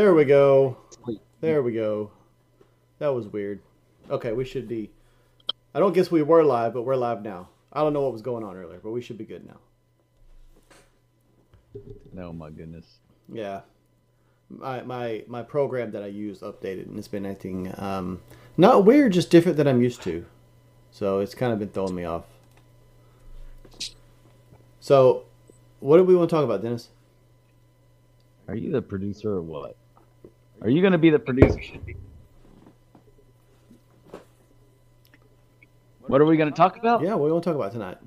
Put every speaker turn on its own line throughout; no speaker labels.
There we go. There we go. That was weird. Okay, we should be. I don't guess we were live, but we're live now. I don't know what was going on earlier, but we should be good now.
Oh my goodness.
Yeah. My my my program that I use updated and it's been acting um not weird, just different than I'm used to. So it's kind of been throwing me off. So, what do we want to talk about, Dennis?
Are you the producer or what? Are you going to be the producer? What are we going to talk about?
Yeah, what do we want to talk about tonight?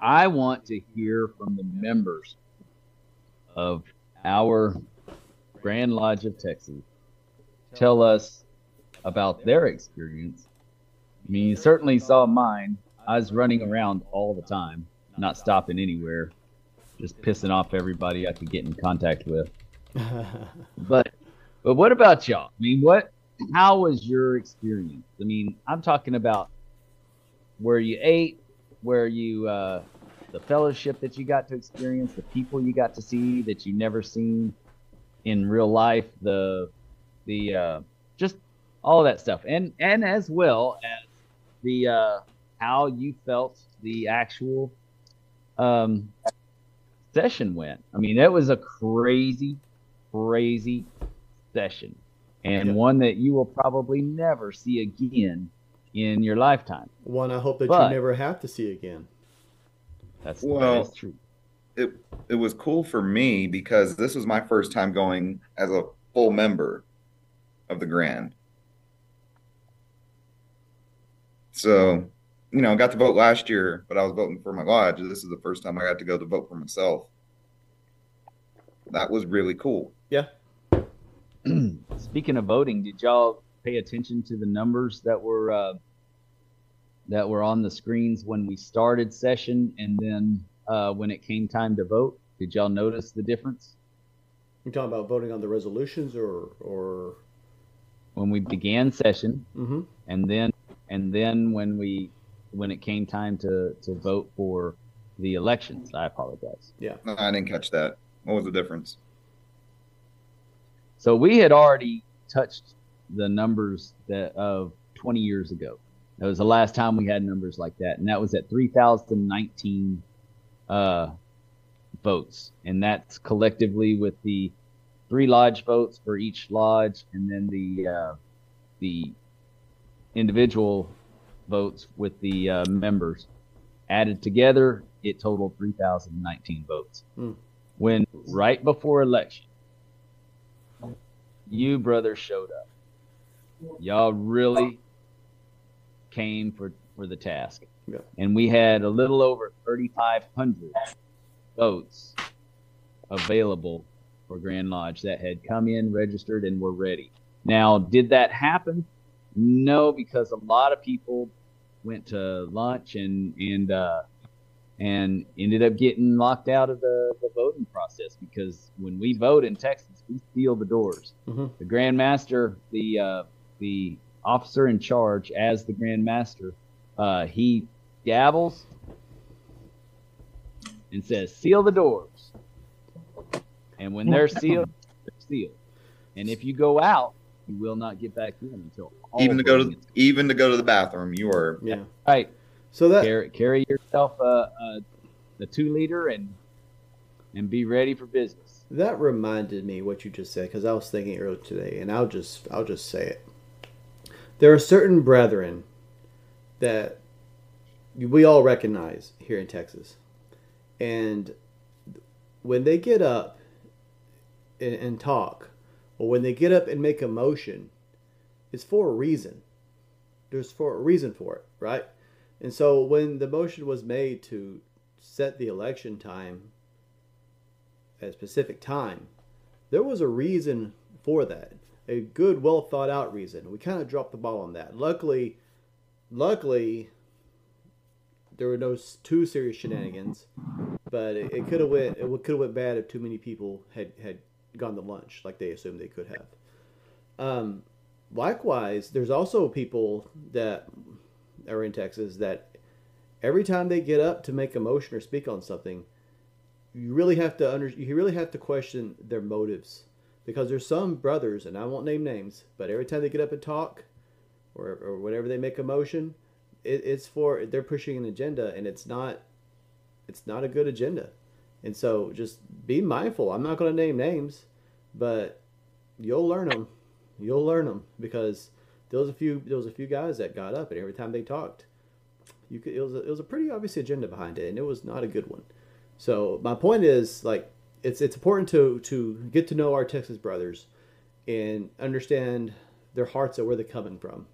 I want to hear from the members of our Grand Lodge of Texas. Tell us about their experience. I mean, you certainly saw mine. I was running around all the time, not stopping anywhere, just pissing off everybody I could get in contact with. But but what about y'all? I mean, what how was your experience? I mean, I'm talking about where you ate, where you uh the fellowship that you got to experience, the people you got to see that you never seen in real life, the the uh just all that stuff. And and as well as the uh how you felt the actual um session went. I mean, it was a crazy, crazy session, and
Yeah.
one that you will probably never see again in your lifetime.
One I hope that
But-
you never have to see again.
That's
Well-
that is true.
it it was cool for me because this was my first time going as a full member of the Grand. So, you know, I got to vote last year, but I was voting for my lodge. This is the first time I got to go to vote for myself. That was really cool.
Yeah.
Speaking of voting, did y'all pay attention to the numbers that were uh, that were on the screens when we started session, and then uh, when it came time to vote? Did y'all notice the difference
You talking about voting on the resolutions or or
when we began session,
mm-hmm.
and then and then when we when it came time to to vote for the elections? I apologize.
No, I didn't catch that. What was the difference?
So we had already touched the numbers that of 20 years ago. That was the last time we had numbers like that, and that was at 3,019 uh, votes, and that's collectively with the three lodge votes for each lodge, and then the uh, the individual votes with the uh, members added together. It totaled 3,019 votes.
Hmm.
When right before election you brothers showed up. Y'all really came for for the task.
Yeah.
And we had a little over 3,500 votes available for Grand Lodge that had come in, registered, and were ready. Now, did that happen? No, because a lot of people went to lunch and and uh, and ended up getting locked out of the, the voting process because when we vote in Texas, we seal the doors.
Mhm.
The Grand Master, the uh, the officer in charge as the Grand Master, uh, he gavels and says, "Seal the doors." And when they're sealed, they're sealed. And if you go out, you will not get back in until all
even to go to
is
even to go to the bathroom, you were
yeah.
right.
So that
Carry, carry yourself a, a, a two liter and and be ready for business.
That reminded me what you just said because I was thinking earlier today, and I'll just I'll just say it. There are certain brethren that we all recognize here in Texas, and when they get up and, and talk, or when they get up and make a motion, it's for a reason. There's for a reason for it, right? And so when the motion was made to set the election time at a specific time, there was a reason for that. A good, well thought out reason. We kind of dropped the ball on that. Luckily, luckily, there were no too serious shenanigans, but it, it could have went it could have went bad if too many people had had gone to lunch like they assumed they could have. Um, likewise, there's also people that are in Texas that every time they get up to make a motion or speak on something, you really have to under you really have to question their motives because there's some brothers and I won't name names, but every time they get up and talk or or whenever they make a motion, it, it's for they're pushing an agenda and it's not it's not a good agenda. And so just be mindful. I'm not going to name names, but you'll learn them. You'll learn them because there was a few there was a few guys that got up and every time they talked, you could it was a, it was a pretty obvious agenda behind it and it was not a good one. So my point is like it's it's important to to get to know our Texas brothers and understand their hearts and where they're coming from.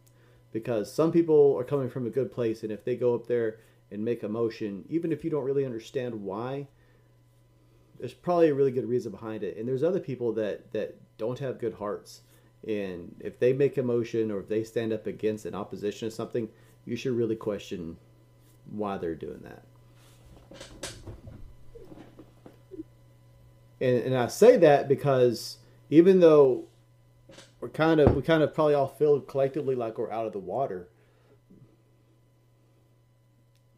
Because some people are coming from a good place and if they go up there and make a motion even if you don't really understand why there's probably a really good reason behind it. And there's other people that that don't have good hearts. And if they make a motion or if they stand up against an opposition to something you should really question why they're doing that and, and i say that because even though we're kind of we kind of probably all feel collectively like we're out of the water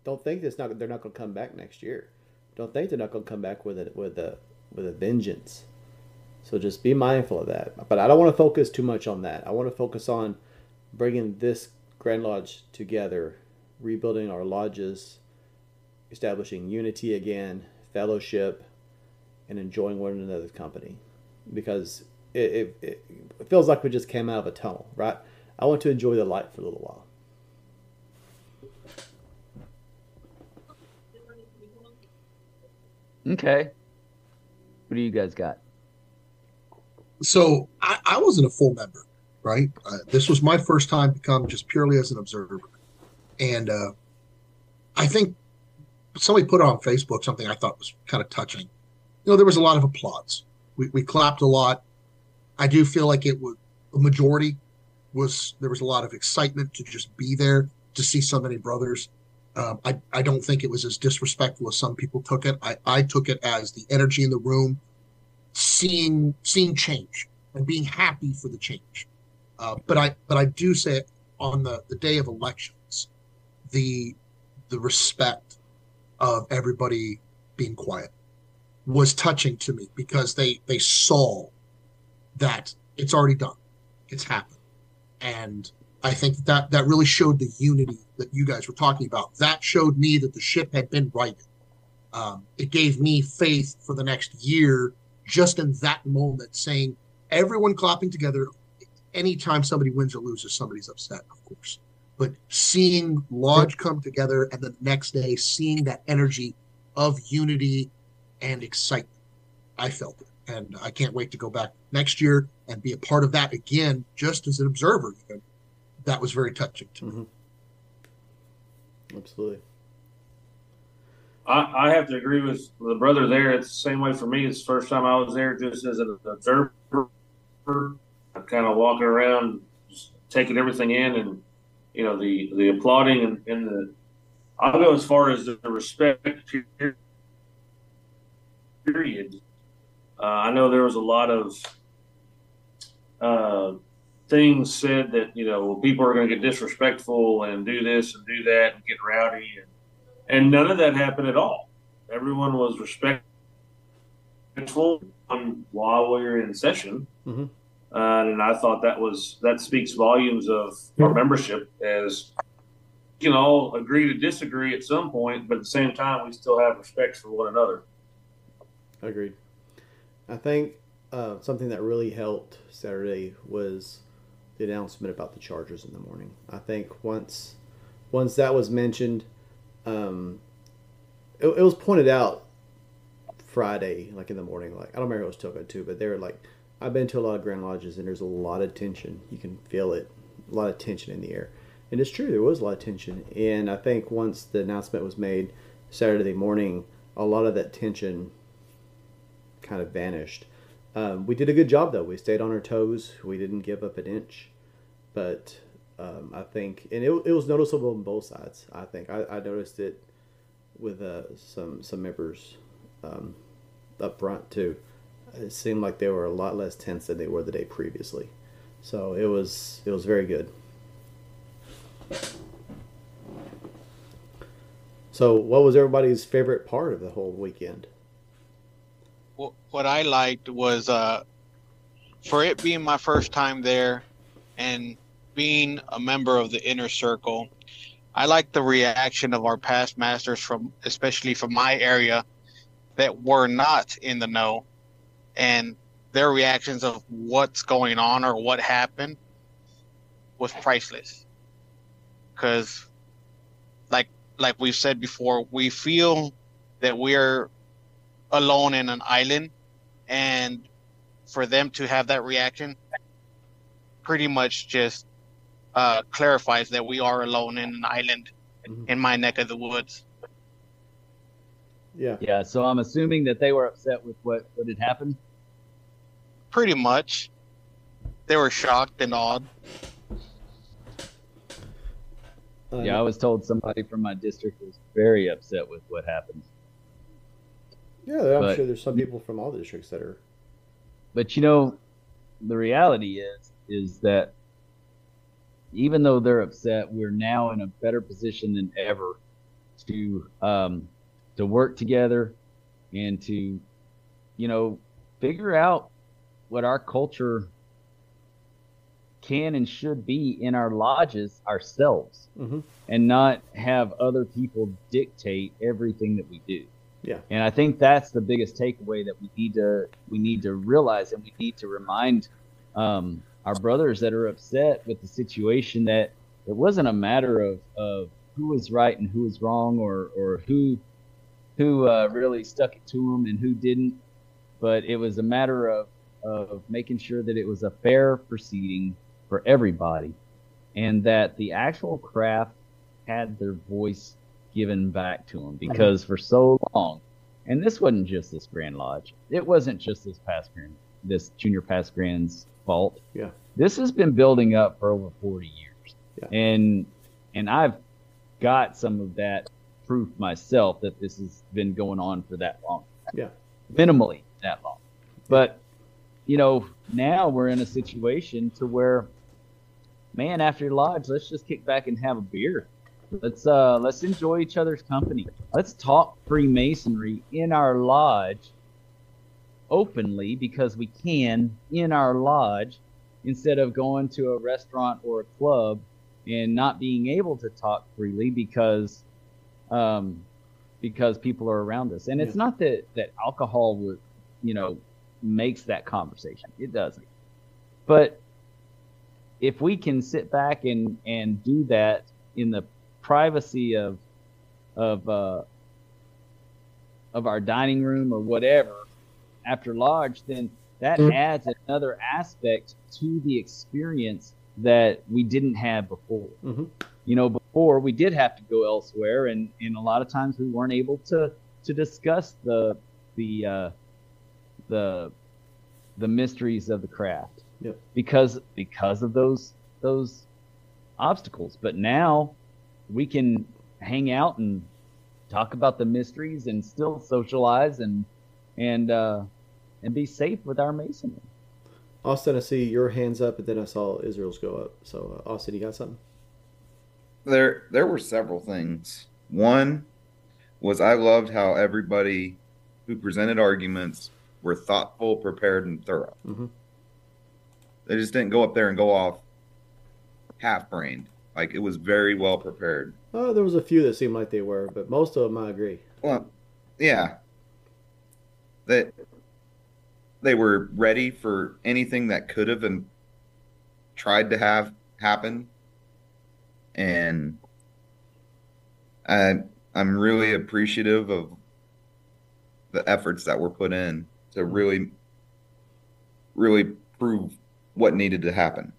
don't think it's not they're not going to come back next year don't think they're not going to come back with a with a with a vengeance. So just be mindful of that. But I don't want to focus too much on that. I want to focus on bringing this Grand Lodge together, rebuilding our lodges, establishing unity again, fellowship, and enjoying one another's company. Because it, it, it feels like we just came out of a tunnel, right? I want to enjoy the light for a little while.
Okay. What do you guys got?
So I, I wasn't a full member, right? Uh, this was my first time to come just purely as an observer. And uh, I think somebody put on Facebook something I thought was kind of touching. You know, there was a lot of applause. We, we clapped a lot. I do feel like it was a majority was there was a lot of excitement to just be there to see so many brothers um, I, I don't think it was as disrespectful as some people took it. I, I took it as the energy in the room, seeing seeing change and being happy for the change. Uh, but I but I do say on the, the day of elections, the the respect of everybody being quiet was touching to me because they they saw that it's already done, it's happened, and I think that that really showed the unity that you guys were talking about. That showed me that the ship had been righted. Um, it gave me faith for the next year, just in that moment, saying everyone clapping together. Anytime somebody wins or loses, somebody's upset, of course. But seeing Lodge come together, and the next day seeing that energy of unity and excitement, I felt it, and I can't wait to go back next year and be a part of that again, just as an observer. Even that was very touching to.
Mm-hmm. Absolutely.
I, I have to agree with the brother there. It's the same way for me. It's the first time I was there just as an observer. I'm kind of walking around, just taking everything in, and you know the the applauding and, and the. I'll go as far as the respect period. Uh, I know there was a lot of uh, things said that you know people are going to get disrespectful and do this and do that and get rowdy and and none of that happened at all. Everyone was respectful while we were in session, mm-hmm. uh, and I thought that was that speaks volumes of our membership as we can all agree to disagree at some point, but at the same time we still have respect for one another.
Agreed. I think uh, something that really helped Saturday was the announcement about the Chargers in the morning. I think once once that was mentioned, um, it, it, was pointed out Friday, like in the morning. Like I don't remember who was talking to, but they were like, I've been to a lot of Grand Lodges, and there's a lot of tension. You can feel it, a lot of tension in the air, and it's true. There was a lot of tension, and I think once the announcement was made Saturday morning, a lot of that tension kind of vanished. Um, we did a good job though. We stayed on our toes. We didn't give up an inch, but um, I think, and it, it was noticeable on both sides. I think I, I noticed it with uh, some some members um, up front too. It seemed like they were a lot less tense than they were the day previously. So it was it was very good. So, what was everybody's favorite part of the whole weekend?
What I liked was uh, for it being my first time there and being a member of the inner circle. I like the reaction of our past masters from, especially from my area, that were not in the know, and their reactions of what's going on or what happened was priceless. Because, like like we've said before, we feel that we're alone in an island, and for them to have that reaction, pretty much just uh, clarifies that we are alone in an island
Mhm.
in my neck of the woods.
Yeah.
Yeah, so I'm assuming that they were upset with what what had happened.
Pretty much, they were shocked and awed.
Uh,
Yeah, I was told somebody from my district was very upset with what happened.
Yeah. I'm
but-
sure there's some people from all the districts that are.
But you know, the reality is is that even though they're upset, we're now in a better position than ever to um, to work together and to you know figure out what our culture can and should be in our lodges ourselves
Mhm.
and not have other people dictate everything that we do.
Yeah.
And I think that's the biggest takeaway that we need to we need to realize and we need to remind um, our brothers that are upset with the situation that it wasn't a matter of, of who was right and who was wrong or or who who uh, really stuck it to them and who didn't, but it was a matter of of making sure that it was a fair proceeding for everybody, and that the actual craft had their voice given back to them because for so long, and this wasn't just this Grand Lodge, it wasn't just this past Grand, this Junior Past Grand's fault.
Yeah.
this has been building up for over forty years,
Yeah.
and and I've got some of that proof myself that this has been going on for that long.
Yeah.
minimally that long, but you know now we're in a situation to where man after lodge let's just kick back and have a beer let's uh let's enjoy each other's company. Let's talk freemasonry in our lodge openly because we can in our lodge instead of going to a restaurant or a club and not being able to talk freely because um because people are around us. And it's not that that alcohol would you know makes that conversation. It doesn't. But if we can sit back and and do that in the privacy of of uh of our dining room or whatever after lodge then that
Mhm.
adds another aspect to the experience that we didn't have before
Mhm.
you know before we did have to go elsewhere and and a lot of times we weren't able to to discuss the the uh the the mysteries of the craft
Yep.
because because of those those obstacles but now we can hang out and talk about the mysteries and still socialize and and uh and be safe with our masonry
Austin, I see your hands up, and then I saw Israel's go up. So, uh, Austin, you got something?
there there were several things. One was I loved how everybody who presented arguments were thoughtful, prepared, and thorough.
Mhm.
They just didn't go up there and go off half brained. Like it was very well prepared.
Oh, there was a few that seemed like they were, but most of them I agree.
Well, yeah. That they were ready for anything that could have and tried to have happen. And I I'm really appreciative of the efforts that were put in to really really prove what needed to happen.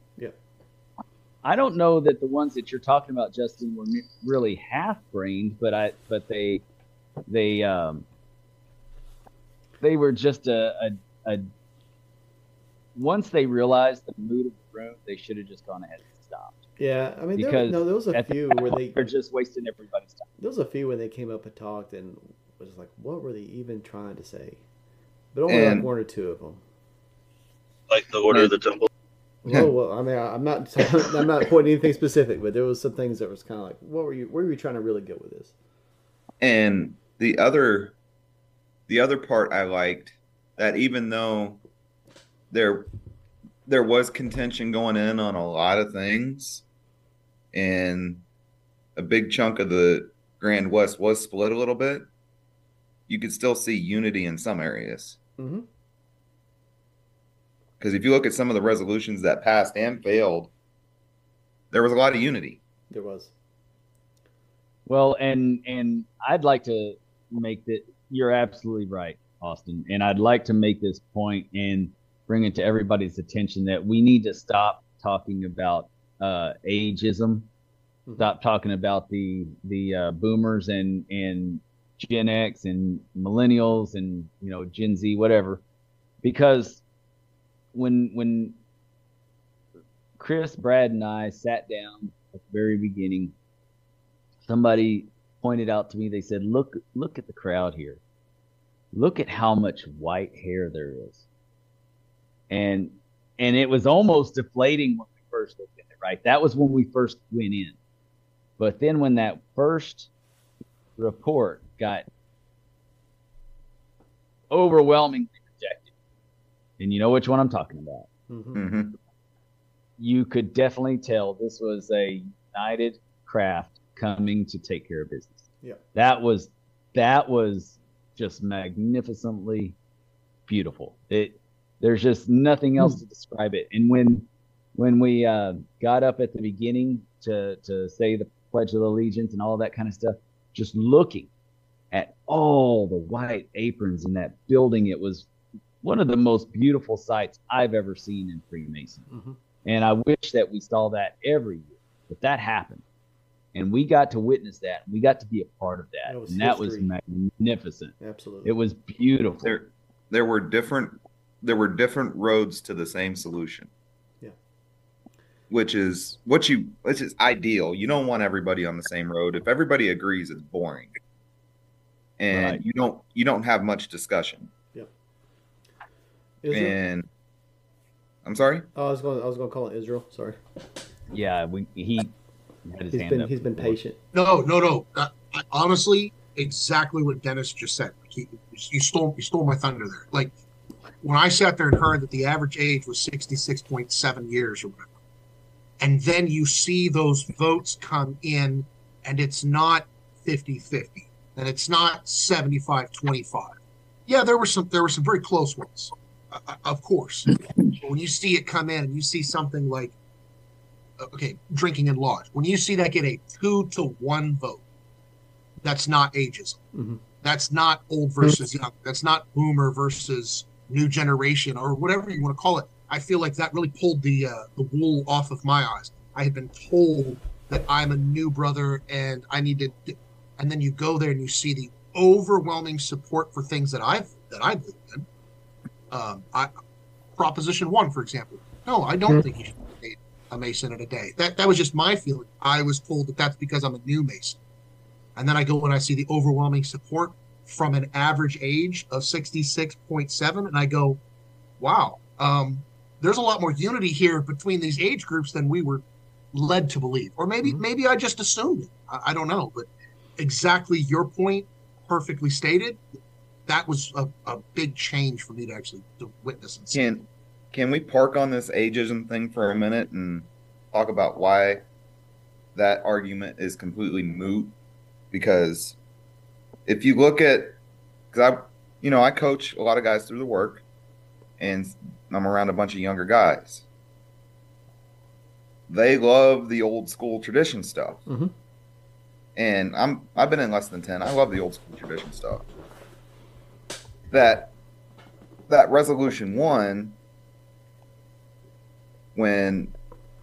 I don't know that the ones that you're talking about, Justin, were really half-brained, but I, but they, they, um, they were just a, a, a. Once they realized the mood of the room, they should have just gone ahead and stopped.
Yeah, I mean, there,
Because
no, there was a few
that
where
point,
they
they're just wasting everybody's time.
there was a few when they came up and talked and was like, what were they even trying to say? But only
And-
like one or two of them.
like the Order of the Temple.
Well, well, I mean, I- I'm not, I'm not pointing anything specific, but there was some things that was kind of like, what were you, where were you trying to really get with this?
And the other the other part I liked that even though there there was contention going in on a lot of things and a big chunk of the Grand West was split a little bit, you could still see unity in some areas.
Mm-hmm.
Because if you look at some of the resolutions that passed and failed, there was a lot of unity.
There was.
Well, and and I'd like to make that you're absolutely right, Austin, and I'd like to make this point and bring it to everybody's attention that we need to stop talking about uh, ageism,
Mhm.
stop talking about the the uh, boomers and and Gen X and millennials and you know Gen Z, whatever, because when when Chris, Brad, and I sat down at the very beginning somebody pointed out to me they said look look at the crowd here. Look at how much white hair there is. And and it was almost deflating when we first looked at it right? That was when we first went in. But then when that first report got overwhelmingly and you know which one i'm talking about
Mm-hmm.
hmm
you could definitely tell this was a united craft coming to take care of business.
Yeah.
That was that was just magnificently beautiful. It there's just nothing else to describe it. And when when we uh, got up at the beginning to to say the Pledge of Allegiance and all that kind of stuff, just looking at all the white aprons in that building, it was one of the most beautiful sights I've ever seen in Freemason.
Mm-hmm.
And I wish that we saw that every year, but that happened. And we got to witness that. We got to be a part of that.
That was
and that was magnificent.
Absolutely.
It was beautiful.
There, there were different, there were different roads to the same solution.
Yeah.
Which is what you, which is ideal. You don't want everybody on the same road. If everybody agrees, it's boring, and
Right.
you don't, you don't have much discussion.
Israel?
And I'm sorry.
Oh, I was going. I was going to call it Israel. Sorry.
yeah, we, he had his
He's
hand
been.
up
He's been patient.
No, no, no. Uh, I, honestly, exactly what Dennis just said. He, you stole you stole my thunder there. Like when I sat there and heard that the average age was sixty six point seven years or whatever, and then you see those votes come in, and it's not 50-50, and it's not 75-25. Yeah, there were some there were some very close ones, of course. but when you see it come in, and you see something like okay, drinking in lodge. When you see that get a two to one vote, that's not ageism.
Mhm.
That's not old versus young. That's not boomer versus new generation or whatever you want to call it. I feel like that really pulled the uh, the wool off of my eyes. I had been told that I'm a new brother and I need to, and then you go there and you see the overwhelming support for things that I've that I believe in. Um, I, Proposition One, for example. No, I don't think you should be a Mason in a day. That that was just my feeling. I was told that that's because I'm a new Mason, and then I go and I see the overwhelming support from an average age of 66.7, and I go, wow, um, there's a lot more unity here between these age groups than we were led to believe, or maybe
Mhm.
maybe I just assumed it. I, I don't know, but exactly your point, perfectly stated. That was a, a big change for me to actually to witness and see.
Can can we park on this ageism thing for a minute and talk about why that argument is completely moot? Because if you look at, because I, you know, I coach a lot of guys through the work, and I'm around a bunch of younger guys. They love the old school tradition stuff,
Mhm.
and I'm I've been in less than ten. I love the old school tradition stuff. That that resolution one when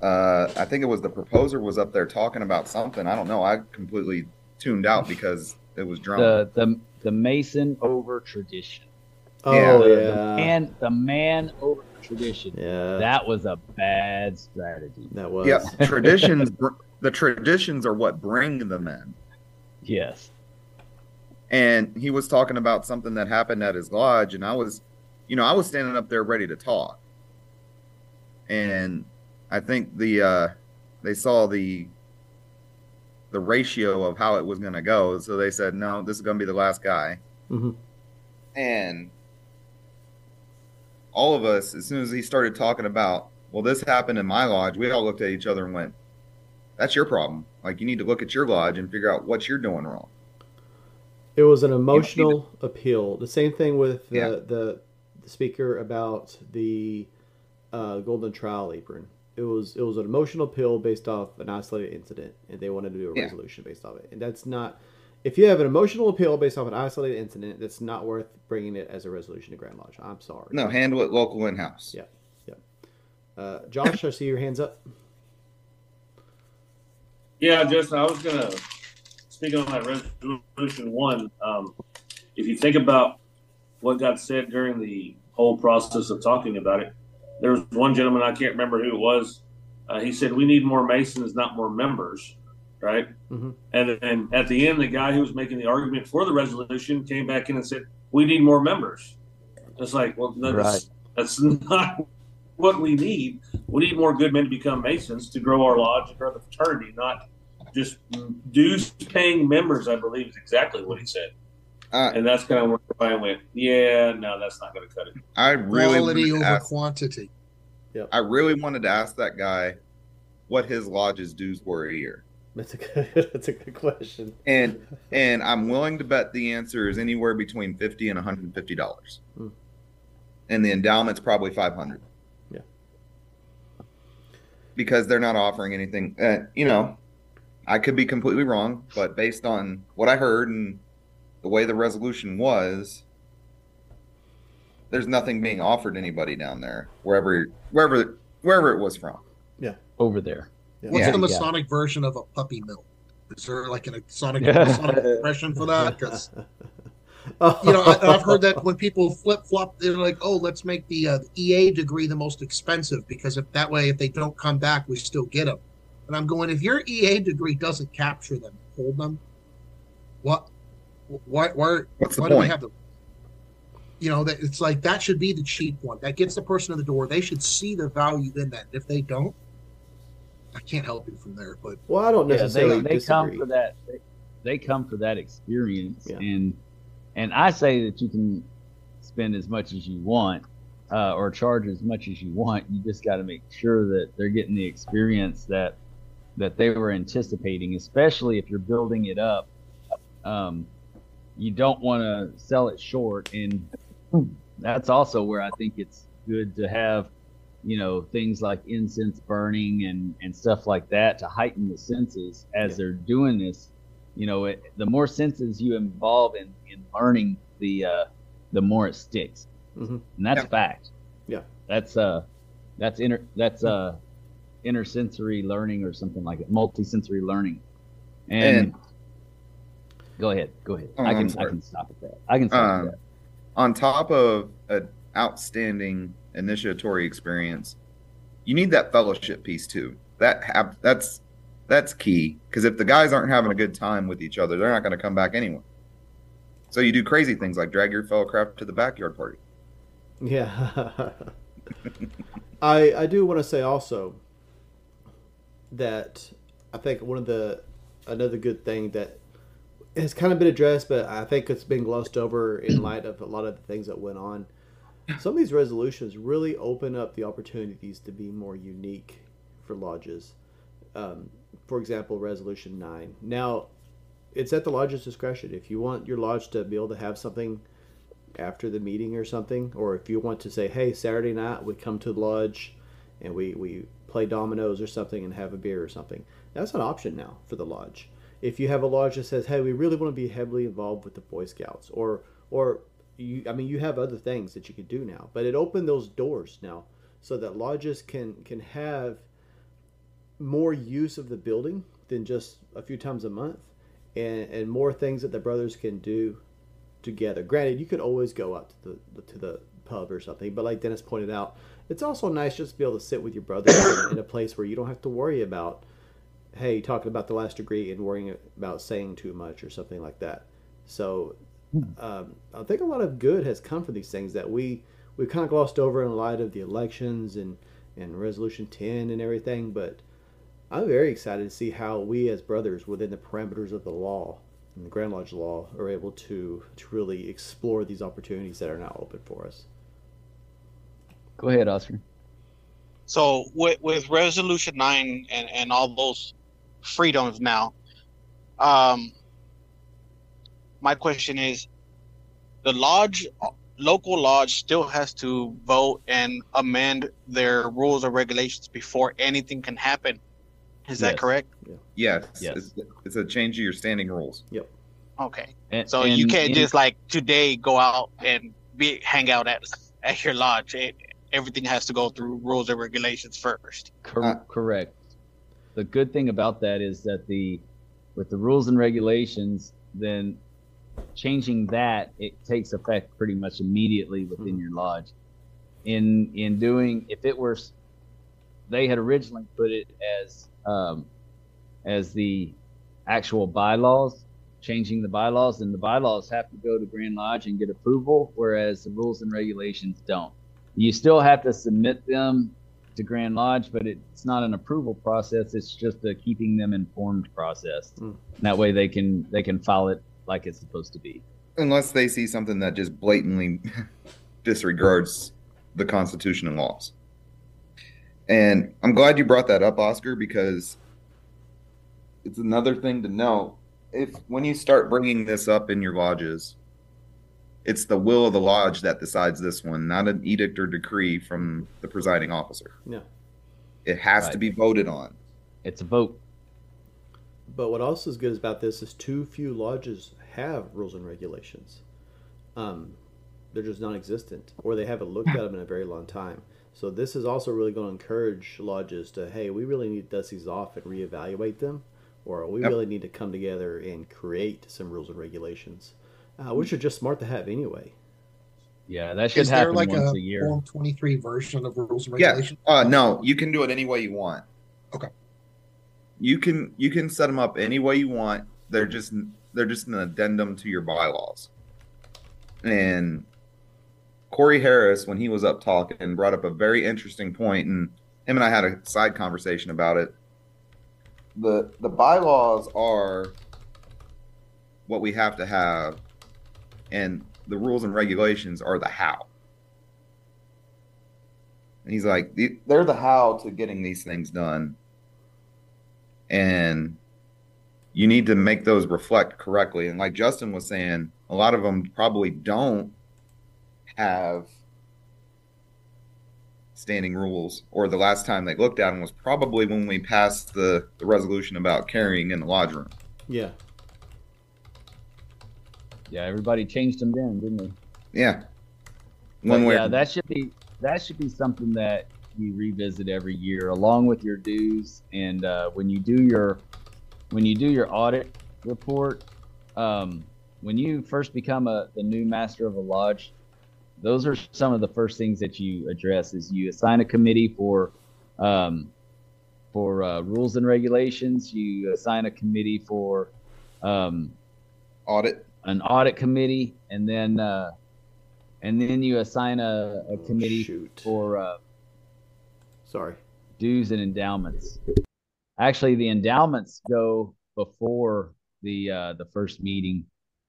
uh, I think it was the proposer was up there talking about something. I don't know. I completely tuned out because it was drunk.
The the the Mason over tradition.
Oh
Yeah.
The,
yeah.
the man the man over tradition.
yeah.
That was a bad strategy.
that was.
yeah, traditions. the traditions are what bring them in.
Yes.
And he was talking about something that happened at his lodge, and I was, you know, I was standing up there ready to talk. And I think the uh, they saw the the ratio of how it was going to go, so they said, "No, this is going to be the last guy."
Mhm.
And all of us, as soon as he started talking about, well, this happened in my lodge, we all looked at each other and went, "That's your problem. Like you need to look at your lodge and figure out what you're doing wrong."
It was an emotional appeal. The same thing with the,
Yeah.
the, the speaker about the uh, golden trowel apron. It was it was an emotional appeal based off an isolated incident, and they wanted to do a
Yeah.
resolution based off it. And that's not. If you have an emotional appeal based off an isolated incident, that's not worth bringing it as a resolution to Grand Lodge. I'm sorry.
No, handle it local in house.
Yeah. Uh, Josh, I see your hands up.
Yeah, Justin, I was gonna speak on that resolution one. Um, if you think about what got said during the whole process of talking about it, there was one gentleman I can't remember who it was. Uh, he said we need more masons, not more members, right?
Mhm.
And then at the end, the guy who was making the argument for the resolution came back in and said we need more members. It's like, well, that's
Right.
that's not what we need. We need more good men to become masons to grow our lodge and grow the fraternity, not just dues paying members. I believe is exactly what he said,
Uh,
and that's kind of where I went. Yeah, no, that's not going to cut it.
I really
Quality
wanted
over
to ask,
quantity.
I really wanted to ask that guy what his lodge's dues were a year.
That's a good. That's a good question.
And and I'm willing to bet the answer is anywhere between fifty and one hundred and fifty dollars.
Hmm.
And the endowment's probably five hundred.
Yeah.
Because they're not offering anything. Uh, you know, I could be completely wrong, but based on what I heard and the way the resolution was, there's nothing being offered anybody down there, wherever wherever wherever it was from.
Yeah, over there.
What's
Yeah.
the
Yeah.
Masonic version of a puppy mill? Is there like an Masonic, Masonic expression for that? Because you know, I, I've heard that when people flip flop, they're like, "Oh, let's make the, uh, the EA degree the most expensive because if that way, if they don't come back, we still get them." And I'm going, if your EA degree doesn't capture them, hold them. What? Why? Why?
What's the
do I
point?
have them? You know, that it's like that should be the cheap one. That gets the person in the door. They should see the value in that. If they don't, I can't help you from there. But
Well, I don't
Yeah,
necessarily
they, they come for that. They, they come for that experience,
Yeah.
and and I say that you can spend as much as you want, uh, or charge as much as you want. You just got to make sure that they're getting the experience that that they were anticipating, especially if you're building it up. Um, you don't want to sell it short, and that's also where I think it's good to have you know things like incense burning and and stuff like that to heighten the senses as they're doing this you know it, the more senses you involve in in learning the uh the more it sticks
Mhm.
and that's
Yeah.
fact
Yeah.
that's uh that's inner that's uh intersensory learning or something like it multi-sensory learning and,
And-
go ahead go ahead
Oh,
i can i can stop at that i can stop
Um,
at that
on top of an outstanding initiatory experience, you need that fellowship piece too. That hap- that's that's key because if the guys aren't having a good time with each other, they're not going to come back anyway. So you do crazy things like drag your fellow craft to the backyard party.
Yeah. I I do want to say also that I think one of the another good thing that has kind of been addressed, but I think it's been glossed over in light of a lot of the things that went on. Some of these resolutions really open up the opportunities to be more unique for lodges. Um, for example, Resolution 9. Now, it's at the lodge's discretion. If you want your lodge to be able to have something after the meeting or something, or if you want to say, hey, Saturday night we come to the lodge and we, we play dominoes or something and have a beer or something, that's an option now for the lodge. If you have a lodge that says, hey, we really want to be heavily involved with the Boy Scouts, or or you, I mean, you have other things that you could do now, but it opened those doors now so that lodges can can have more use of the building than just a few times a month, and and more things that the brothers can do together. Granted, you could always go out to the to the pub or something, but like Dennis pointed out, it's also nice just to be able to sit with your brothers in, in a place where you don't have to worry about, hey, talking about the last degree and worrying about saying too much or something like that. So, um, I think a lot of good has come from these things that we we kind of glossed over in light of the elections and and Resolution Ten and everything, but. I'm very excited to see how we as brothers within the parameters of the law and the Grand Lodge law are able to to really explore these opportunities that are now open for us.
Go ahead, Oscar.
So with with Resolution Nine and and all those freedoms now, um, my question is, the lodge, local lodge, still has to vote and amend their rules or regulations before anything can happen. Is that
Yes.
correct?
Yes,
Yes.
It's, it's a change of your standing rules. Yep.
Okay.
And,
So you can't
in-
just like today go out and be hang out at at your lodge. It, everything has to go through rules and regulations first.
Cor-
Uh,
correct. The good thing about that is that the with the rules and regulations, then changing that it takes effect pretty much immediately within your lodge. In in doing if it were they had originally put it as um, as the actual bylaws, changing the bylaws, and the bylaws have to go to Grand Lodge and get approval, whereas the rules and regulations don't. You still have to submit them to Grand Lodge, but it's not an approval process. It's just a keeping them informed process.
Hmm.
That way they can they can file it like it's supposed to be.
Unless they see something that just blatantly disregards the Constitution and laws. And I'm glad you brought that up, Oscar, because it's another thing to know. If when you start bringing this up in your lodges, it's the will of the lodge that decides this one, not an edict or decree from the presiding officer.
Yeah.
It has to be voted on.
It's a vote.
But what also is good about this is too few lodges have rules and regulations. Um, they're just non-existent, or they haven't looked at them in a very long time. So this is also really going to encourage lodges to, hey, we really need to dust these off and reevaluate them, or we
Yep.
really need to come together and create some rules and regulations, uh, which are just smart to have anyway.
Yeah, that should
Is there
happen
like
once
a
a, year.
Form 23 version of rules and
Yeah.
regulations?
Uh, no, you can do it any way you want.
Okay.
You can you can set them up any way you want. They're just they're just an addendum to your bylaws. And Corey Harris, when he was up talking, brought up a very interesting point, and him and I had a side conversation about it. the The bylaws are what we have to have, and the rules and regulations are the how. And he's like, they're the how to getting these things done. And you need to make those reflect correctly. And like Justin was saying, a lot of them probably don't have standing rules, or the last time they looked at them was probably when we passed the, the resolution about carrying in the lodge room.
Yeah,
Yeah, everybody changed them then, didn't they?
Yeah.
But
One way.
yeah, that should be that should be something that you revisit every year, along with your dues. And uh, when you do your when you do your audit report, um, when you first become a the new master of a lodge, those are some of the first things that you address. Is you assign a committee for um, for uh, rules and regulations. You assign a committee for um,
audit.
An audit committee, and then uh, and then you assign a, a committee
shoot.
for uh,
Sorry.
dues and endowments. Actually, the endowments go before the uh, the first meeting.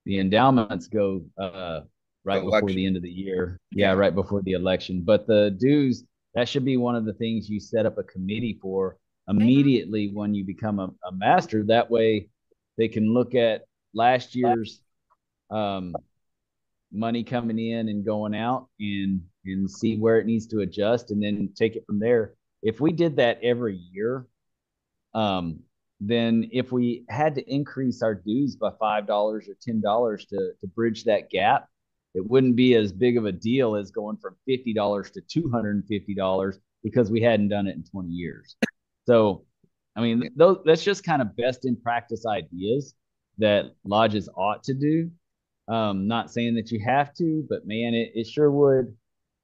The endowments go uh, right before the end of the year. Yeah, right before the election. But the dues that should be one of the things you set up a committee for immediately when you become a, a master. That way, they can look at last year's um, money coming in and going out and and see where it needs to adjust and then take it from there. If we did that every year, um, then if we had to increase our dues by five dollars or ten dollars to to bridge that gap, it wouldn't be as big of a deal as going from fifty dollars to two hundred and fifty dollars because we hadn't done it in twenty years. So, I mean, those that's just kind of best in practice ideas that lodges ought to do. Um, not saying that you have to, but man, it, it sure would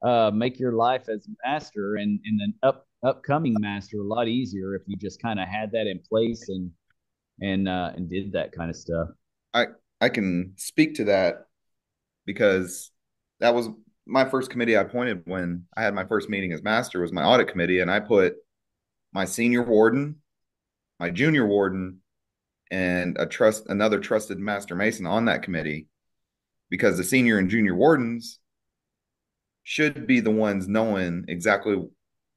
uh, make your life as master and, and an up upcoming master a lot easier if you just kind of had that in place and and uh, and did that kind of stuff.
I I can speak to that because that was my first committee I appointed when I had my first meeting as master was my audit committee, and I put my senior warden, my junior warden, and a trust another trusted master mason on that committee because the senior and junior wardens should be the ones knowing exactly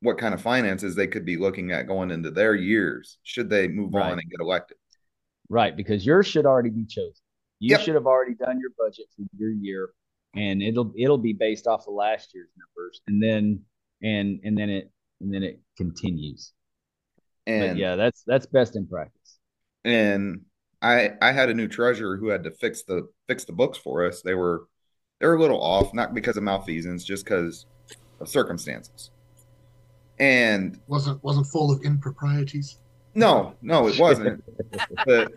what kind of finances they could be looking at going into their years should they move
Right.
on and get elected.
Right, because yours should already be chosen. You
Yep.
should have already done your budget for your year, and it'll it'll be based off of last year's numbers, and then and and then it and then it continues.
And
but yeah, that's that's best in practice.
and I I had a new treasurer who had to fix the fix the books for us. They were they were a little off, not because of malfeasance, just because of circumstances. And
wasn't wasn't full of improprieties.
no, no, it wasn't. the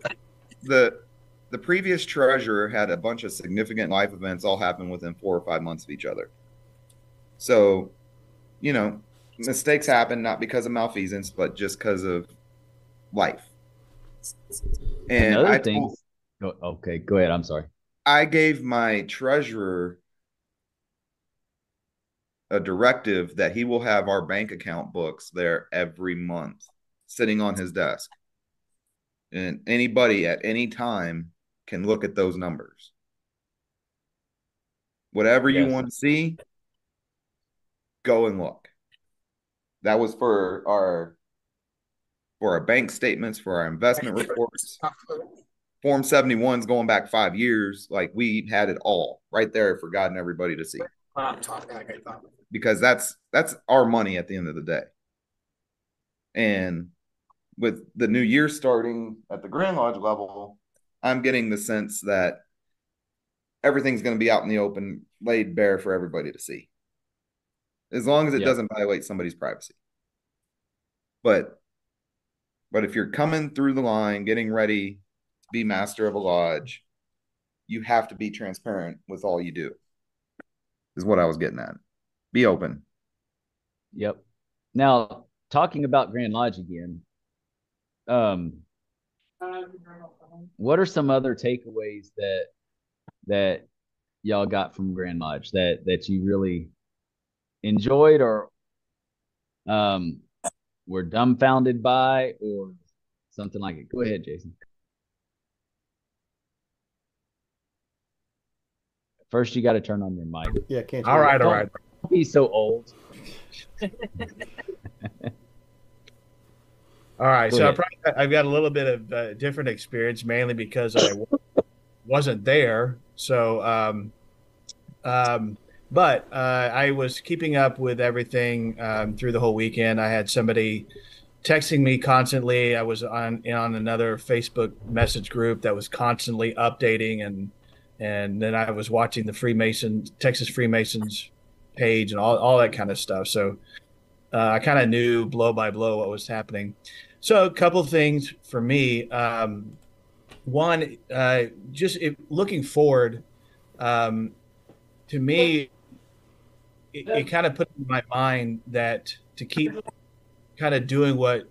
the the previous treasurer had a bunch of significant life events all happen within four or five months of each other. So, you know, mistakes happen not because of malfeasance, but just because of life. And
Another
I
thing.
told,
Go, okay, go ahead. I'm sorry.
I gave my treasurer a directive that he will have our bank account books there every month sitting on his desk. And anybody at any time can look at those numbers. Whatever you
Yes.
want to see, go and look. That was for our for our bank statements, for our investment reports. Form 71's going back five years. Like we had it all right there for God and everybody to see. Because that's that's our money at the end of the day. And with the new year starting at the Grand Lodge level, I'm getting the sense that everything's going to be out in the open, laid bare for everybody to see. As long as it doesn't violate somebody's privacy. But but if you're coming through the line, getting ready to be master of a lodge, you have to be transparent with all you do. Is what I was getting at. Be open.
Yep. Now, talking about Grand Lodge again, um, what are some other takeaways that that y'all got from Grand Lodge that that you really enjoyed or um were dumbfounded by or something like it? Go ahead, Jason. First, you got to turn on your mic.
Yeah, can't.
All right, all right.
Don't be so old.
All right,
Go
so I probably, I've got a little bit of uh, different experience, mainly because I wasn't there. So, um, um, but uh, I was keeping up with everything um, through the whole weekend. I had somebody texting me constantly. I was on on another Facebook message group that was constantly updating, and and then I was watching the Freemason Texas Freemasons page, and all all that kind of stuff. So. Uh, I kind of knew blow by blow what was happening. So, a couple things for me. Um, one, uh, just looking forward, um, to me, it, it kind of put in my mind that to keep kind of doing what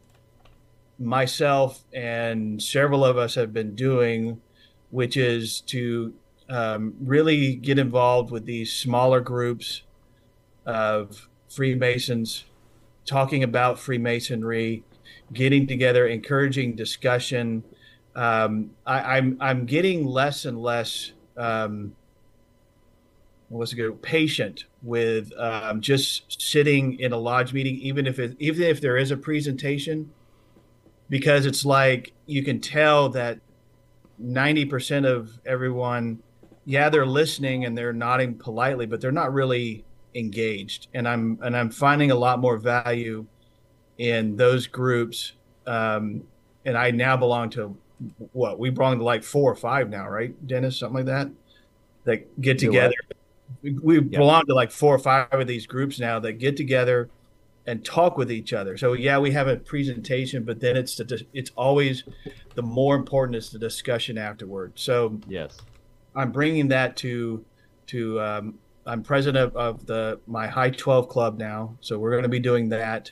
myself and several of us have been doing, which is to um, really get involved with these smaller groups of Freemasons talking about Freemasonry, getting together, encouraging discussion. Um, I, I'm I'm getting less and less um, what's it good patient with um, just sitting in a lodge meeting, even if it even if there is a presentation, because it's like you can tell that ninety percent of everyone, yeah, they're listening and they're nodding politely, but they're not really engaged. And i'm and i'm finding a lot more value in those groups um and i now belong to what we belong to like four or five now right dennis? Something like that? That get together we,
Yeah.
belong to like four or five of these groups now that get together and talk with each other so yeah we have a presentation but then it's the it's always the more important is the discussion afterward so
Yes.
I'm bringing that to to um, I'm president of, of the my high 12 club now, so we're going to be doing that.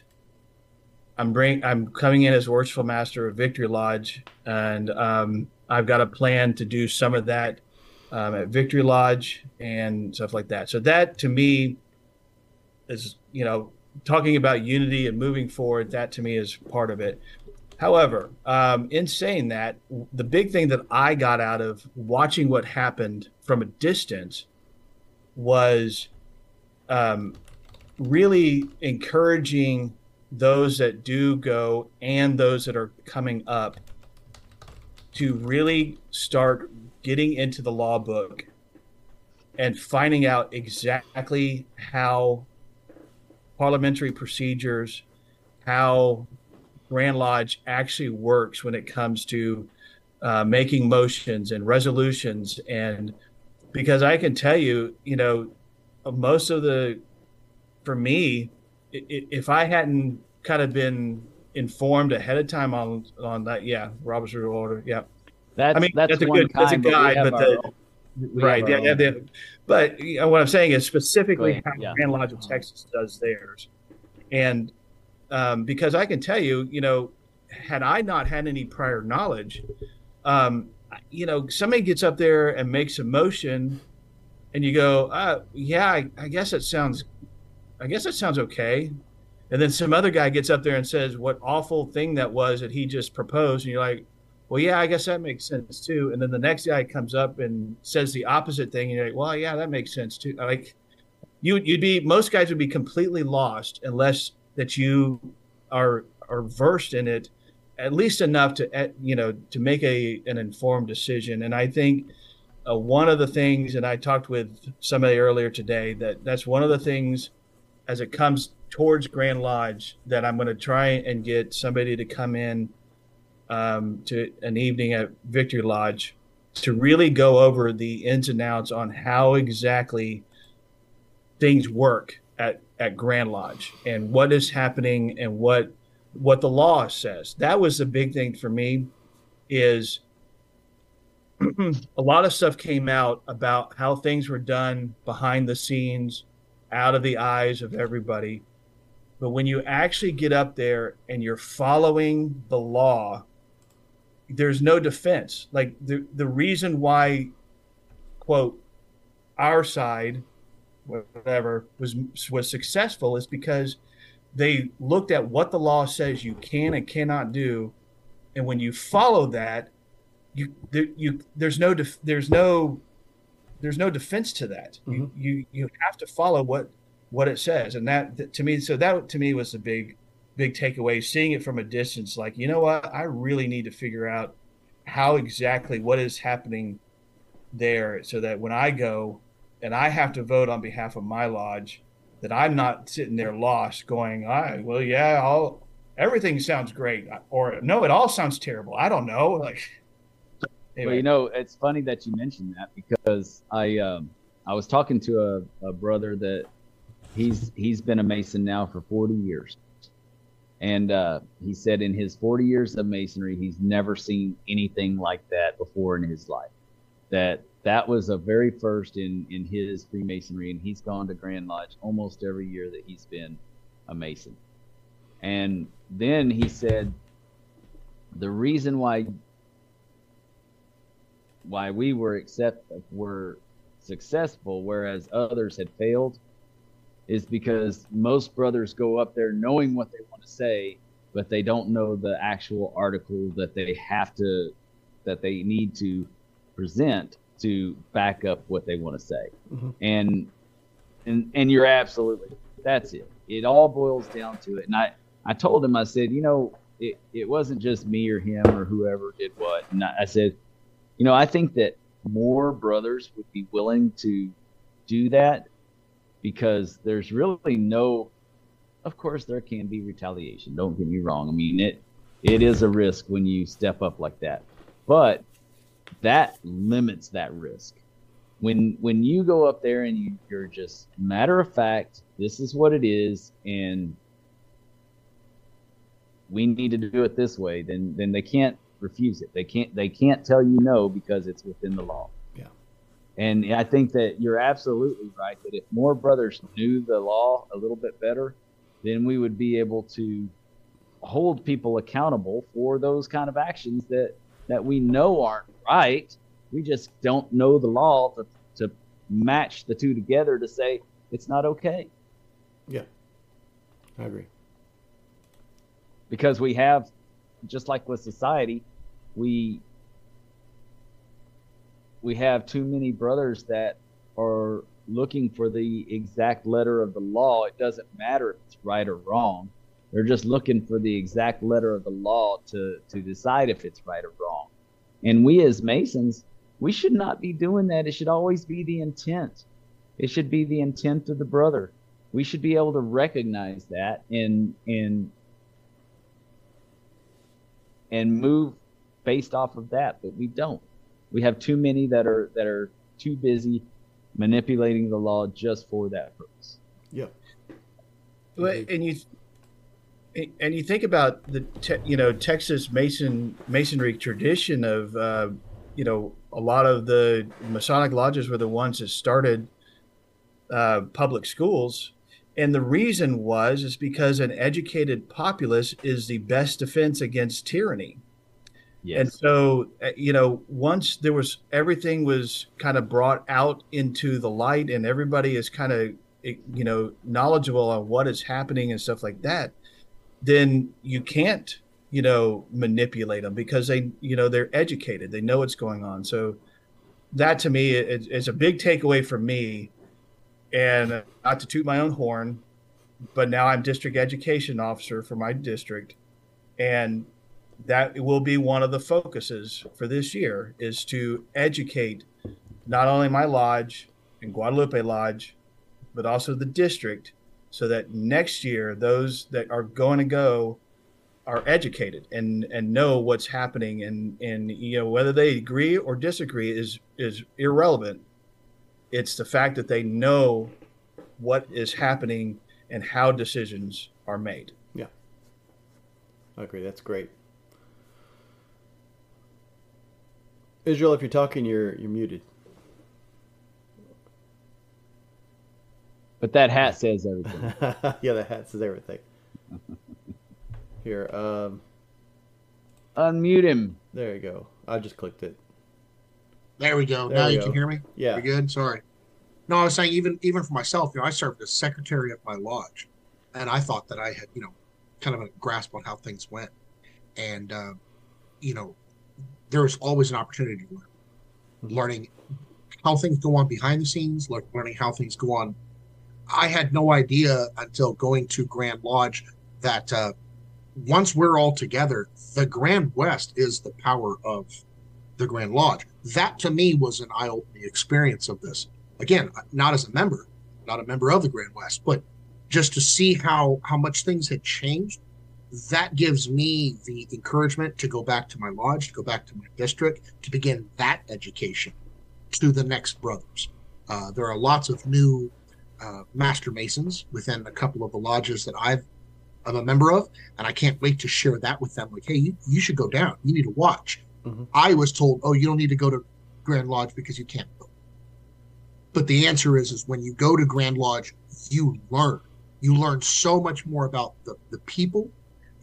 I'm bring I'm coming in as worshipful master of Victory Lodge, and um, I've got a plan to do some of that um, at Victory Lodge and stuff like that. So that to me is you know talking about unity and moving forward. That to me is part of it. However, um, in saying that, the big thing that I got out of watching what happened from a distance was um, really encouraging those that do go and those that are coming up to really start getting into the law book and finding out exactly how parliamentary procedures, how Grand Lodge actually works when it comes to uh, making motions and resolutions. And because I can tell you, you know, most of the, for me, if I hadn't kind of been informed ahead of time on on that, yeah, Robert's Rule Order, yeah.
That's,
I mean,
that's,
that's a
one
good, that's a guide, but the, right, yeah, yeah, the, but you know, what I'm saying is specifically how
yeah.
Grand Lodge of Texas does theirs, and um, because I can tell you, you know, had I not had any prior knowledge, um, you know, somebody gets up there and makes a motion, and you go, uh, yeah, I, I guess it sounds, I guess it sounds okay, and then some other guy gets up there and says what awful thing that was that he just proposed, and you're like, well, yeah, I guess that makes sense too. And then the next guy comes up and says the opposite thing, and you're like, well, yeah, that makes sense too. Like, you you'd be most guys would be completely lost unless that you are are versed in it at least enough to you know to make a an informed decision. And I think uh, one of the things, and I talked with somebody earlier today that that's one of the things as it comes towards Grand Lodge that I'm going to try and get somebody to come in um, to an evening at Victory Lodge to really go over the ins and outs on how exactly things work at, at Grand Lodge and what is happening and what what the law says. That was the big thing for me is a lot of stuff came out about how things were done behind the scenes, out of the eyes of everybody. But when you actually get up there and you're following the law, there's no defense. Like the the reason why, quote, our side, whatever, was was successful is because they looked at what the law says you can and cannot do, and when you follow that, you there, you there's no def, there's no there's no defense to that. You, mm-hmm. you you have to follow what what it says, and that, that to me, so that to me was the big big takeaway. Seeing it from a distance, like you know what, I really need to figure out how exactly what is happening there, so that when I go and I have to vote on behalf of my lodge, that I'm not sitting there lost, going, "I well, yeah, I'll." Everything sounds great, or no, it all sounds terrible. I don't know. Like,
Well, you know, it's funny that you mentioned that because I um, I was talking to a, a brother that he's he's been a mason now for 40 years, and uh, he said in his 40 years of masonry, he's never seen anything like that before in his life. That that was a very first in in his Freemasonry, and he's gone to Grand Lodge almost every year that he's been a mason. And then he said, the reason why why we were accept were successful, whereas others had failed, is because most brothers go up there knowing what they want to say, but they don't know the actual article that they have to that they need to present to back up what they want to say.
Mhm.
And and and you're absolutely that's it. It all boils down to it. And I I told him I said, you know, it, it wasn't just me or him or whoever did what. And I, I said, you know, I think that more brothers would be willing to do that because there's really no of course there can be retaliation. Don't get me wrong. I mean it it is a risk when you step up like that. But that limits that risk. When when you go up there and you, you're just matter of fact this is what it is and we need to do it this way then then they can't refuse it. They can't they can't tell you no because it's within the law. And i think that you're absolutely right that if more brothers knew the law a little bit better then we would be able to hold people accountable for those kind of actions that that we know aren't right we just don't know the law to, to match the two together to say it's not okay Yeah.
I agree.
because we have just like with society we we have too many brothers that are looking for the exact letter of the law. It doesn't matter if it's right or wrong. They're just looking for the exact letter of the law to, to decide if it's right or wrong. And we as Masons, we should not be doing that. It should always be the intent. It should be the intent of the brother. We should be able to recognize that and and and move based off of that, but we don't. We have too many that are that are too busy manipulating the law just for that purpose.
Yep.
But, and you and you think about the te- you know Texas Mason masonry tradition of uh, you know a lot of the Masonic lodges were the ones that started uh, public schools, and the reason was is because an educated populace is the best defense against tyranny.
Yes.
And so, uh, you know, once there was everything was kind of brought out into the light, and everybody is kind of, you know, knowledgeable on what is happening and stuff like that, then you can't, you know, manipulate them because they, you know, they're educated, they know what's going on. So, that to me is, is a big takeaway for me. And not to toot my own horn, but now I'm district education officer for my district, and that will be one of the focuses for this year is to educate not only my lodge and Guadalupe Lodge, but also the district so that next year those that are going to go are educated and and know what's happening and and you know whether they agree or disagree is is irrelevant it's the fact that they know what is happening and how decisions are made
Yeah. I agree. That's great. Israel, if you're talking, you're you're muted.
But that hat says everything.
yeah, the hat says everything. Here, um,
Unmute him.
there you go. I just clicked it.
There we go.
There
now
we
you
go.
can hear me.
Yeah.
We good? Sorry. No, I was saying even even for myself, you know, I served as secretary of my lodge, and I thought that I had, you know, kind of a grasp on how things went, and uh, you know, there was always an opportunity to learn, learning how things go on behind the scenes, lear- learning how things go on. I had no idea until going to Grand Lodge that uh, once we're all together, the Grand West is the power of the Grand Lodge. That to me was an eye opening experience of this. Again, not as a member, not a member of the Grand West, but just to see how how much things had changed. That gives me the encouragement to go back to my lodge, to go back to my district, to begin that education to the next brothers. Uh, there are lots of new uh, master masons within a couple of the lodges that I've I'm a member of, and I can't wait to share that with them. Like, hey, you, you should go down. You need to watch.
Mhm.
I was told, oh, you don't need to go to Grand Lodge because you can't. But the answer is, is when you go to Grand Lodge, you learn. You learn so much more about the, the people.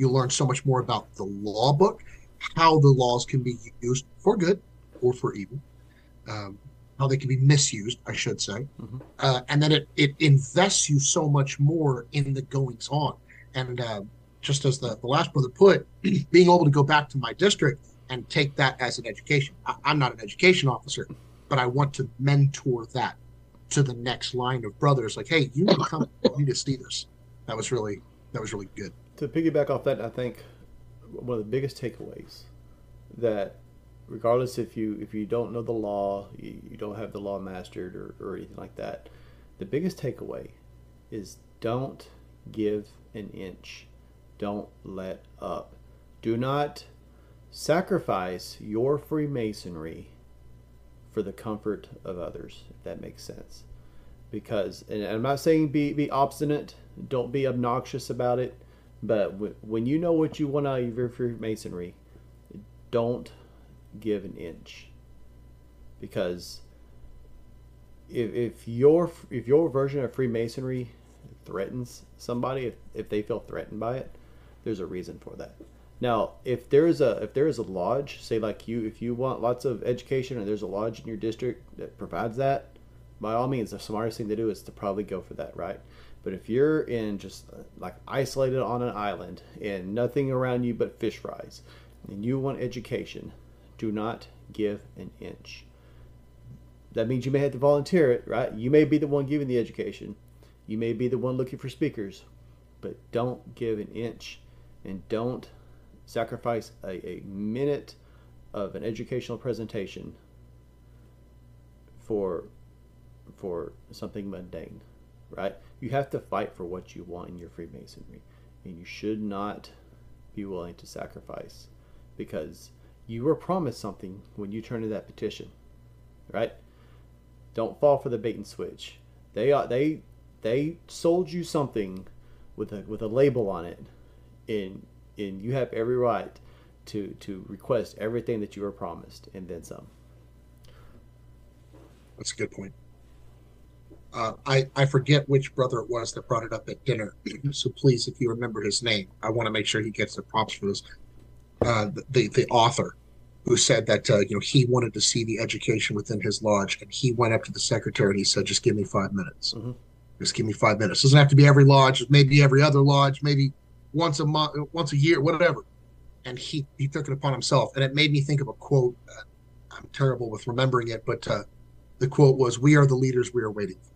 You learn so much more about the law book, how the laws can be used for good or for evil, um, how they can be misused, I should say.
Mhm.
Uh, and then it, it invests you so much more in the goings on. And uh, just as the, the last brother put, being able to go back to my district and take that as an education. I, I'm not an education officer, but I want to mentor that to the next line of brothers. Like, hey, you need to come, you need to see this. That was really that was really good.
To piggyback off that, I think one of the biggest takeaways that regardless if you if you don't know the law, you, you don't have the law mastered or, or anything like that, the biggest takeaway is don't give an inch. Don't let up. Do not sacrifice your Freemasonry for the comfort of others, if that makes sense. Because, and I'm not saying be, be obstinate, don't be obnoxious about it, but w- when you know what you want out of your Freemasonry, don't give an inch. Because if, if your if your version of Freemasonry threatens somebody, if, if they feel threatened by it, there's a reason for that. Now, if there is a if there is a lodge, say like you, if you want lots of education and there's a lodge in your district that provides that, by all means, the smartest thing to do is to probably go for that, right? But if you're in just uh, like isolated on an island and nothing around you but fish fries, and you want education, do not give an inch. that means you may have to volunteer it, right? You may be the one giving the education, you may be the one looking for speakers, but don't give an inch and don't sacrifice a, a minute of an educational presentation for for something mundane, right? You have to fight for what you want in your Freemasonry, and you should not be willing to sacrifice because you were promised something when you turn in that petition, right? Don't fall for the bait and switch. They are they they sold you something with a with a label on it, and and you have every right to to request everything that you were promised and then some.
That's a good point. Uh, I I forget which brother it was that brought it up at dinner. so please, if you remember his name, I want to make sure he gets the props for this. Uh, the the author who said that uh, you know he wanted to see the education within his lodge, and he went up to the secretary and he said, "Just give me five minutes.
Mhm.
Just give me five minutes. Doesn't have to be every lodge. Maybe every other lodge. Maybe once a month, once a year, whatever." And he he took it upon himself, and it made me think of a quote. Uh, I'm terrible with remembering it, but uh, the quote was, "We are the leaders we are waiting for."